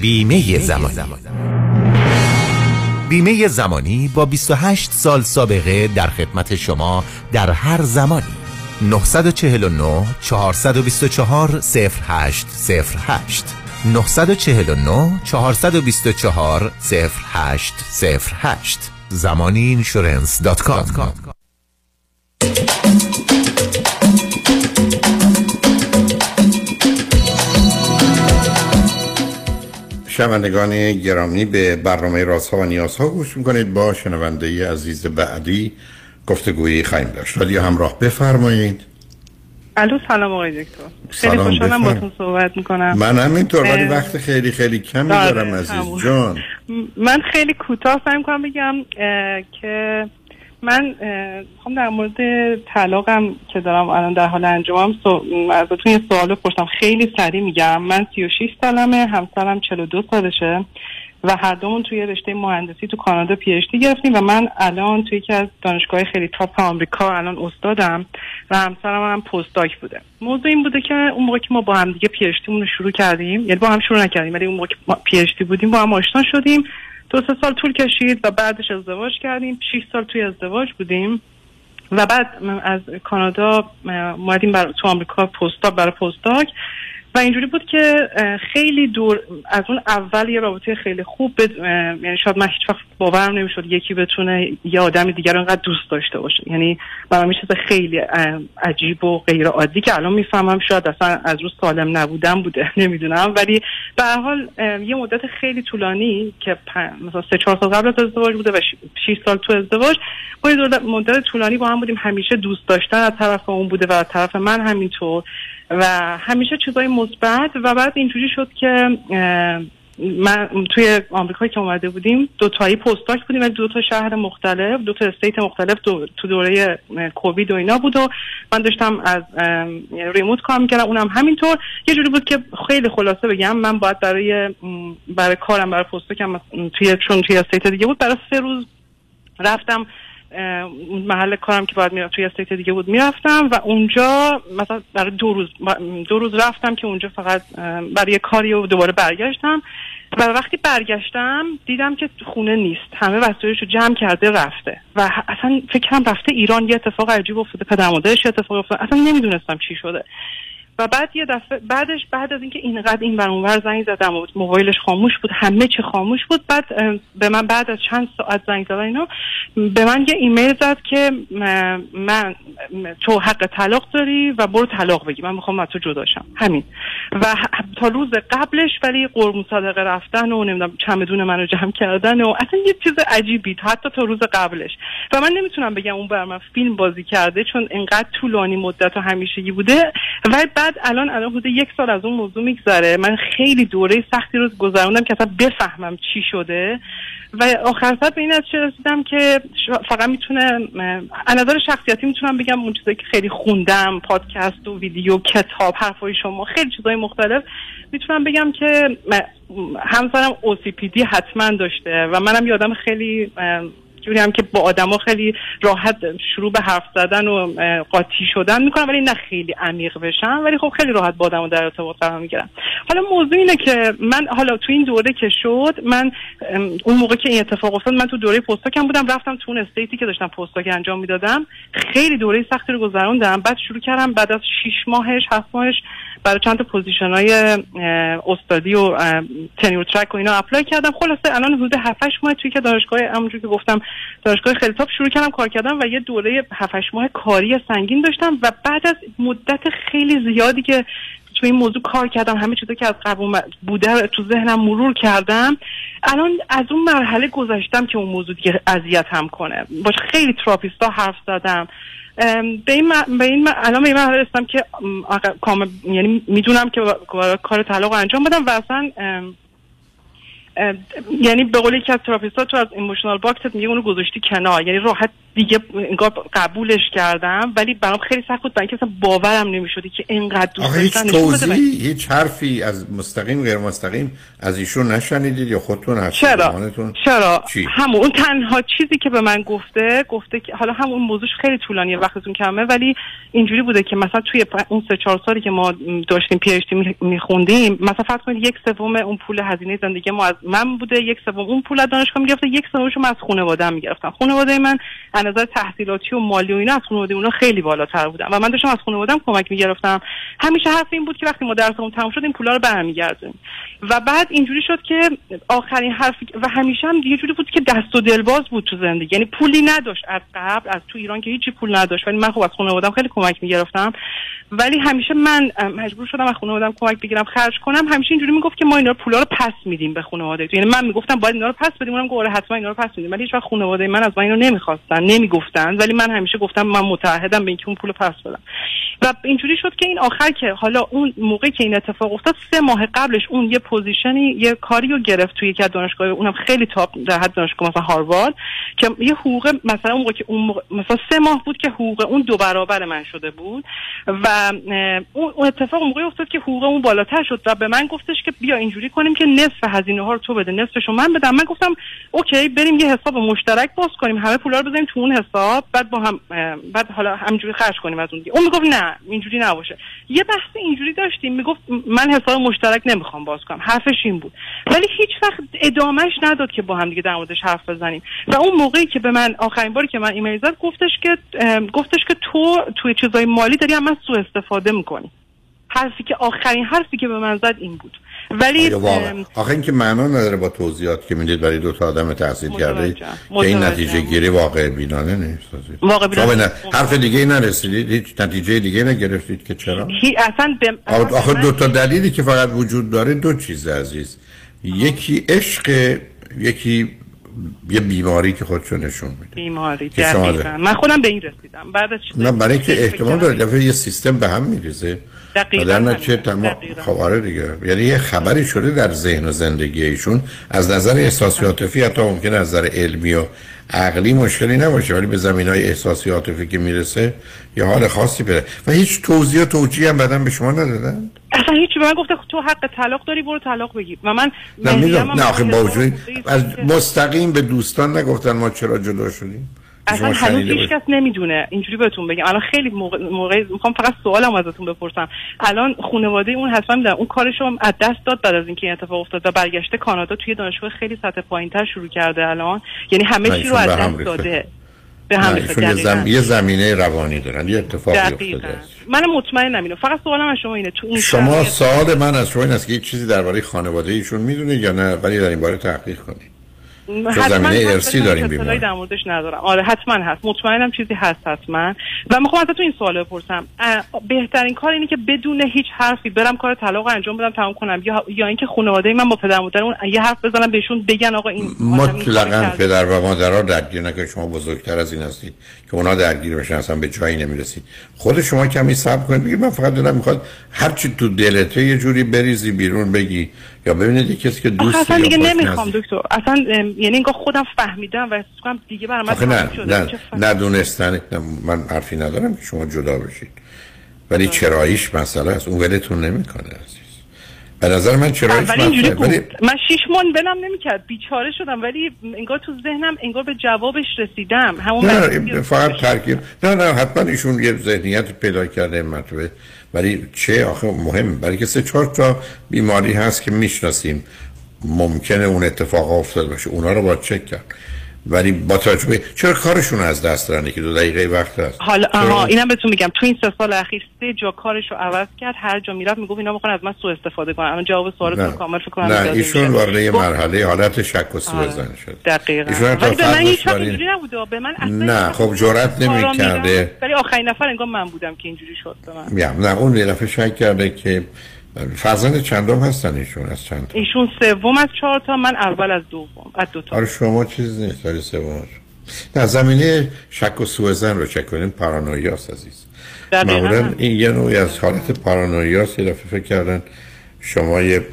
بیمه زمانی. بیمه زمانی با 28 سال سابقه در خدمت شما در هر زمانی. 949 424 0808 949 424 0808 زمانی اینشورنس دات کام شنوندگان گرامی به برنامه رازها و نیازها گوش می‌کنید. با شنونده عزیز بعدی گفتگویی خواهیم داشت. ولی همراه بفرمایید. الو سلام آقای دکتر. خیلی سلام، خوشحالم. باتون صحبت می‌کنم. من همینطور ولی وقت خیلی خیلی کمی بله، دارم عزیز همون. جان. من خیلی کوتاه سعی می‌کنم بگم که من می‌خوام در مورد طلاقم که دارم الان در حال انجامم ازتون یه سوال بپرسم. خیلی سریع میگم. من 36 سالمه همسرم 42 سالشه و هر دومون توی رشته مهندسی تو کانادا PhD گرفتیم و من الان توی یکی از دانشگاه خیلی تاپ آمریکا الان استادم و همسرم هم postdoc بوده. موضوع این بوده که اون موقع که ما با هم دیگه PhD رو شروع کردیم یعنی با هم شروع نکردیم ولی اون موقع که PhD بودیم با هم آشنا شدیم. دو سه سال طول کشید و بعدش ازدواج کردیم. 6 سال توی ازدواج بودیم. و بعد از کانادا اومدیم بر تو آمریکا پستاک برای پستاک و اینجوری بود که خیلی دور از اون اول یه رابطه خیلی خوب بد... یعنی شاید من هیچ وقت باورم نمی‌شد یکی بتونه یه آدم دیگر رو انقدر دوست داشته باشه. یعنی برام یه چیز خیلی عجیب و غیر عادی که الان می‌فهمم شاید اصلا از روز سالم نبودم بوده. نمی‌دونم. ولی به هر حال یه مدت خیلی طولانی که پ- مثلا سه چهار سال قبل از ازدواج بوده و 6 سال تو ازدواج با یه مدت طولانی با هم بودیم. همیشه دوست داشتن از طرف اون بوده و از طرف من همینطور. و همیشه چیزای مثبت و بعد اینجوری شد که من توی آمریکا که اومده بودیم دو تایی پستاک بودیم دو تا شهر مختلف دو تا استیت مختلف دو تو دوره کووید و اینا بود و من داشتم از اه، ریموت کار می‌کردم اونم همینطور. یه جوری بود که خیلی خلاصه بگم من باید برای برای کارم برای پستاکم توی چون توی استیت دیگه بود برای سه روز رفتم محل کارم که باید میرم توی استیت دیگه بود می‌رفتم و اونجا مثلا برای دو روز دو روز رفتم که اونجا فقط برای کاری و دوباره برگشتم. و وقتی برگشتم دیدم که خونه نیست همه وسایلش جمع کرده رفته. و اصلا فکرم رفته ایران یه اتفاق عجیب افتاده پدر مادرش یه اتفاق افتاده اصلا نمی‌دونستم چی شده. و بعد یه دفعه بعدش بعد از اینکه اینقدر این ور زنگ زدم و موبایلش خاموش بود همه چی خاموش بود. بعد به من بعد از چند ساعت زنگ زدن اینا به من یه ایمیل زد که من تو حق طلاق داری و برو طلاق بگی. من می‌خوام از تو جداشم همین. و تا روز قبلش ولی قربون صادقه رفتن و نمی‌دونم چمدون منو جمع کردن و اصلا یه چیز عجیبی حتی تا روز قبلش. و من نمی‌تونم بگم اون بر من فیلم بازی کرده چون انقدر طولانی مدت و همیشگی بوده. و بعد الان الان حدود یک سال از اون موضوع میگذره. من خیلی دوره سختی رو گذروندم که اصلا بفهمم چی شده. و آخر سر به این نتیجه رسیدم که فقط می‌تونه از شخصیتی می‌تونم بگم اون چیزایی که خیلی خوندم پادکست و ویدیو کتاب حرفای شما خیلی چیزای مختلف. می‌تونم بگم که همسرم OCPD حتما داشته و منم یادم خیلی جوری هم که با آدما خیلی راحت شروع به حرف زدن و قاطی شدن می‌کنم ولی نه خیلی عمیق بشم ولی خب خیلی راحت با آدم در ارتباط قرار می‌گیرم حالا موضوع اینه که من حالا تو این دوره که شد من اون موقع که این اتفاق افتاد من تو دوره postdoc م بودم رفتم تو اون state ی که داشتم postdoc انجام می‌دادم. خیلی دوره سختی رو گذروندم بعد شروع کردم بعد از شیش ماهش هفت ماهش برای چند تا position های استادی و tenure track و اینا apply کردم. خلاصه الان حدود 7 ماه توی که دانشگاه همونجور که گفتم دانشگاه خیلی تاپ شروع کردم کار کردم و یه دوره 7 ماه کاری سنگین داشتم و بعد از مدت خیلی زیادی که تو این موضوع کار کردم همه چیزا که از قبل بوده تو ذهنم مرور کردم الان از اون مرحله گذشتم که اون موضوع دیگه اذیت هم کنه. باش خیلی تراپیستا حرف زدم. به این, م- به این م- الان به این مرحله رسیدم که م، آقا- کامل یعنی می‌دونم که کار طلاق انجام بدم و اصلا یعنی به قول یکی از تراپیستا تو از emotional box ت میگه اونو گذاشتی کنار یعنی راحت دیگه انگار قبولش کردم ولی برام خیلی سخت بود برای اینکه اصلا باورم نمی‌شده که اینقدر دوست هیچ داشتن و- توضیحی هیچ حرفی از مستقیم غیر مستقیم از ایشون نشنیدید یا خودتون از چرا؟ چرا چی؟ همون اون تنها چیزی که به من گفته گفته که حالا همون موضوعش خیلی طولانیه وقتتون کمه ولی اینجوری بوده که مثلا توی اون سه چهار سالی که ما داشتیم PhD میخوندیم مثلا فرض کنید یک سوم اون پول هزینه زندگی ما از من بوده یک سوم اون پول از دانشگاه می‌گرفته یک سومش از خانواده می‌گرفتم خانواده من نظر تحصیلاتی و مالی و اینا از خانواده اونا خیلی بالاتر بودن. و من داشتم از خانواده‌ام کمک می‌گرفتم. همیشه حرف این بود که وقتی ما درسمون تموم شد این پولا رو برمیگردونیم. و بعد اینجوری شد که آخرین حرفی و همیشه هم یه جوری بود که دست و دلباز بود تو زندگی. یعنی پولی نداشت از قبل از تو ایران که هیچی پول نداشت. ولی من خب از خانواده‌ام خیلی کمک می‌گرفتم. ولی همیشه من مجبور شدم از خانواده‌ام کمک بگیرم خرج کنم. همیشه اینجوری می‌گفت که ما اینا پولا رو پس میدیم به خانواده. یعنی من می‌گفتم باید اینا رو پس بدیم. اونم گفت آره، حتما اینا رو پس میدیم. ولی هیچ وقت خانواده من از من اینو نمی‌خواستن نمی‌گفتن ولی من همیشه گفتم من متعهدم به اینکه اون پول پس بدم. و اینجوری شد که این آخر که حالا اون موقعی که این اتفاق افتاد سه ماه قبلش اون یه position ی یه کاری رو گرفت توی یکی از دانشگاه اونم خیلی تاپ در حد دانشگاه مثلا هاروارد که یه حقوق مثلا اون موقع که اون موقع مثلا سه ماه بود که حقوق اون دو برابر من شده بود و اون اتفاق موقعی افتاد که حقوق اون بالاتر شد و به من گفتش که بیا اینجوری کنیم که نصف هزینه ها رو تو بده نصفش رو من بدم. من گفتم okay بریم یه حساب مشترک باز کنیم همه پولا رو بذاریم تو اون حساب بعد با هم بعد حالا همینجوری خرج کنیم از اون. اون می‌گفت نه اینجوری نباشه. یه بحث اینجوری داشتیم می‌گفت من حساب مشترک نمی‌خوام باز کنم. حرفش این بود. ولی هیچ وقت ادامهش نداد که با هم دیگه در موردش حرف بزنیم. و اون موقعی که به من آخرین باری که من ایمیل زد گفتش که گفتش که تو توی چیزای مالی داری از من سوء استفاده می‌کنی. حرفی که آخرین حرفی که به من زد این بود. ولی واقعا آخه اینکه معنا نداره با توضیحات که می‌دید برای دو تا آدم تحصیل کرده که این. نتیجه گیری واقع بینانه نیست. واقع بینانه. حرف دیگه نرسیدید هیچ نتیجه دیگه نگرفتید که چرا هی اصلا به آخه دو تا دلیلی که فقط وجود داره دو چیز عزیز یکی عشق یکی یه بیماری که خودشو نشون میده بیماری. من خودم به این رسیدم بعد نه برای که احتمال. داره دفعه یه سیستم به هم میریزه دقیقاً در. نتیجه تمام دقیقاً. خب آره دیگه. یعنی یه خبری شده در ذهن و زندگی ایشون از نظر احساسی عاطفی حتی ممکن از نظر علمی و عقلی مشکلی نباشه ولی به زمین های احساسی عاطفی که می‌رسه یه حال خاصی بره. و هیچ توضیح و توجیه هم بعدم به شما ندادن؟ اصلا هیچی به من گفته تو حق طلاق داری برو طلاق بگیر. و من نه می‌دونم. هم نه آخه با وجود از مستقیم به دوستان نگفتن ما چرا جدا شدیم. اصلا هنوز هیچ. کس نمی‌دونه. اینجوری بهتون بگم. الان خیلی موقع, موقع می‌خوام فقط سوالم ازتون بپرسم. الان خانواده اون حتما می‌دونن. اون کارش رو از دست داد بعد از اینکه این اتفاق افتاد و برگشته کانادا توی دانشگاه خیلی سطح پایینتر شروع کرده الان. یعنی همه چی رو از هم دست. داده. به ایشون یه, زم... یه زمینه روانی دارن. یه اتفاقی. افتاده من مطمئنم اینو. فقط سوالم از شما اینه. تو این شما سوال من از شما این است که چیزی درباره خانواده ایشون می‌دونه یا نه؟ ولی در این باره تحقیق کنید. حتما زمینه ولی داریم بیمار. در موردش ندارم. آره حتما هست. مطمئنم چیزی هست حتما. و می‌خوام ازتون این سوال بپرسم. بهترین کار اینه که بدون هیچ حرفی برم کار طلاق انجام بدم تمام کنم. یا یا اینکه خانواده من با پدر مادر اون یه حرف بزنم بهشون بگن آقا این مطلقا. پدر و مادرها درگیر نکنید. شما بزرگتر از این هستید که اونا درگیر بشن اصلا به جایی نمی‌رسید. خود شما کمی صبر کنید. بگید من فقط دلم می‌خواد هر چی تو دلته یه جوری بریزی بیرون بگی. یا ببینید یه کسی که دوست اصلا دیگه نمی‌خوام. دکتر. اصلا یعنی انگار خودم فهمیدم و کنم دیگه برام نه نه ندونستن من حرفی ندارم که شما جدا بشید. ولی چراییش مسئله است. اون ولتون نمی‌کنه عزیز. به نظر من چراییش مسئله ولی من شیش ماه ولم نمی‌کرد. بیچاره شدم. ولی انگار تو ذهنم انگار به جوابش رسیدم. همون نه فقط ترکیب. نه نه حتما ایشون یه ذهنیت پیدا کرده مرتبه ولی چه آخه مهم برای که سه چهار تا بیماری هست که می‌شناسیم. ممکنه اون اتفاق افتاد باشه. اونا رو باید چک کرد. ولی با توجه به چرا کارشون از دست دارن که دو دقیقه وقت هست. حالا؟ آها اینم بهتون میگم. تو این سه سال اخیر سه جا کارش رو عوض کرد هر جا می‌رفت می‌گفت اینا می‌خوان از من سوء استفاده کنن. الان جواب سوالتون رو کامل فکر کنم نه ایشون. وارد یه مرحله حالت شک و سوء آره. زن شد. دقیقاً. ولی به من هیچ وقت اینجوری نبوده. به من اصلا نه خب کارا نمی‌کرده. ولی آخرین نفر انگار من بودم که اینجوری شد به من. نه اون یه دفعه شک کرده که فرزند چندم هستن ایشون از چند تا؟ ایشون سوم از چهار تا من اول از دوم از دو تا. آره شما چیز نیست ولی سوم در زمینه شک و سوء زن رو چک کنین پارانویاست عزیز. معمولا این یه نوعی از حالت پارانویاست یه دفعه فکر کردن شما یه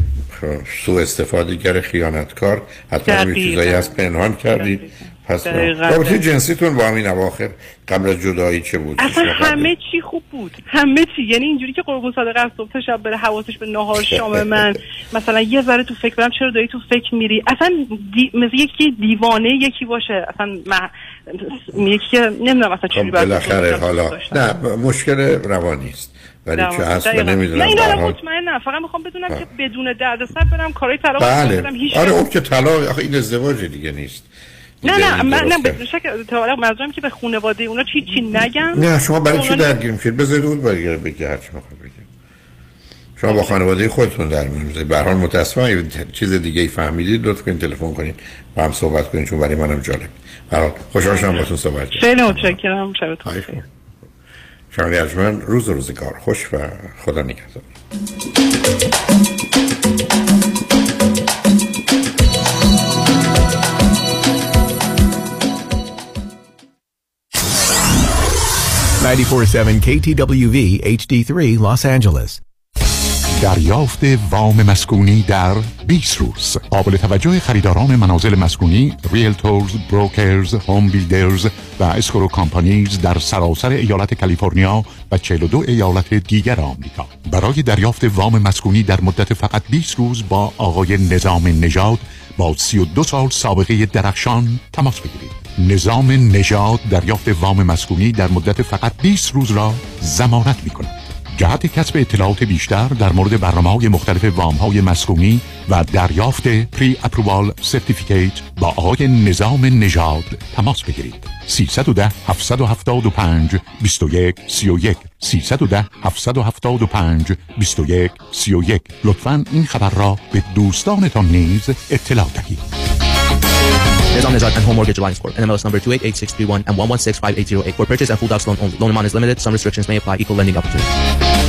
سوء استفادهگر خیانتکار حتی یه. چیزایی از پنهان کردید پس دقیقاً. رابطه جنسیتون با همین اواخر قبل از جدایی چه بود؟ اصلا همه چی خوب بود. همه چی. یعنی اینجوری که قربون صادقه از صبح تا شب بره حواسش به نهار شام من. مثلا یه ذره تو فکر برم چرا داری تو فکر میری؟ اصلا دی... مثل یکی دیوانه یکی باشه. اصلا مح... یکی که نمی‌دونم اصلا چجوری خب بالاخره. حالا. نه مشکل روانی است ولی چه دقیقاً. نمی‌دونم. نه اینو. مطمئنم. فقط می‌خوام بدونم که بدون دردسر برم کارهای طلاق بله. هیچ آره اون که طلاق آخه این ازدواج دیگه نیست. نه نه من نه. بدون شک منظورم که به خانواده اونا چی چی نگم. نه شما برای چی درگیر میشید؟ بذارید اون برگره بگه هر چی می‌خواد بگه. شما با خانواده خودتون در میونید به هر حال چیز دیگه ای فهمیدید. لطف کنید تلفن کنید. با هم صحبت کنید چون برای منم جالب. به حال خوشحال شدم باهاتون صحبت کردم. خیلی متشکرم. شبتون بخیر. شما روز روزگار. خوش و خدا نگهدار. KTWV HD3 Los Angeles. دریافت وام مسکونی در 20 روز قابل توجه خریداران منازل مسکونی ریلتورز، بروکرز، هوم بیلدرز و escrow companies در سراسر ایالت کالیفرنیا و 42 ایالت دیگر آمریکا. برای دریافت وام مسکونی در مدت فقط 20 روز با آقای نظام نژاد با 32 سال سابقه درخشان تماس بگیرید. نظام نژاد دریافت وام مسکونی در مدت فقط 20 روز را ضمانت می کند جهت کسب اطلاعات بیشتر در مورد برنامه های مختلف وام های مسکونی و دریافت pre-approval certificate با آقای نظام نژاد تماس بگیرید. 310 775 21 31 310 775 21 31 لطفا این خبر را به دوستانتان نیز اطلاع دهید. Nizam Nizad and Home Mortgage Alliance Corp. NMLS number 288631 and 1165808. For purchase and full docs loan only. Loan amount is limited. Some restrictions may apply. Equal lending opportunity.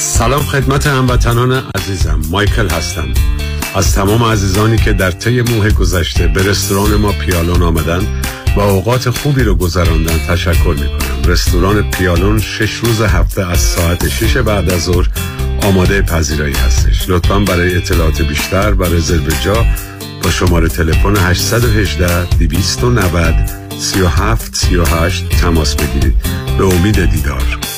سلام خدمت هموطنان عزیزم. مایکل هستم. از تمام عزیزانی که در طی موه گذشته به رستوران ما پیالون آمدن و اوقات خوبی رو گذراندن تشکر می کنم رستوران پیالون شش روز هفته از ساعت 6 بعد از ظهر آماده پذیرایی هستش. لطفا برای اطلاعات بیشتر و رزرو جا با شماره تلفن 818 290 37 38 تماس بگیرید. به امید دیدار.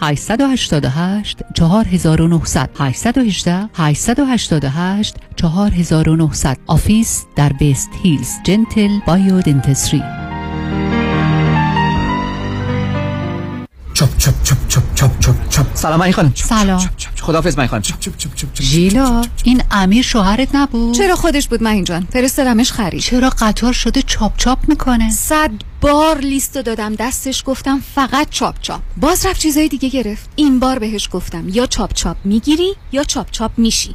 888 4900 818 888 4900 آفیس در بیست هیلز. جنتل بایو دنتسری چپ چپ چپ. چپ چپ چپ چپ. سلام علی خانم. سلام. خداحافظ من خانم. چپ چپ چپ چپ ژیلا این امیر شوهرت نبود؟ چرا خودش بود من جان؟ فرستادمش خرید. چرا قطار شده چاپ چاپ می‌کنه؟ صد بار لیستو دادم دستش گفتم فقط چاپ چاپ. باز رفت چیزای دیگه گرفت. این بار بهش گفتم یا چاپ چاپ می‌گیری یا چاپ چاپ میشی.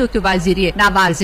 دکتر وزیریه نه ورزش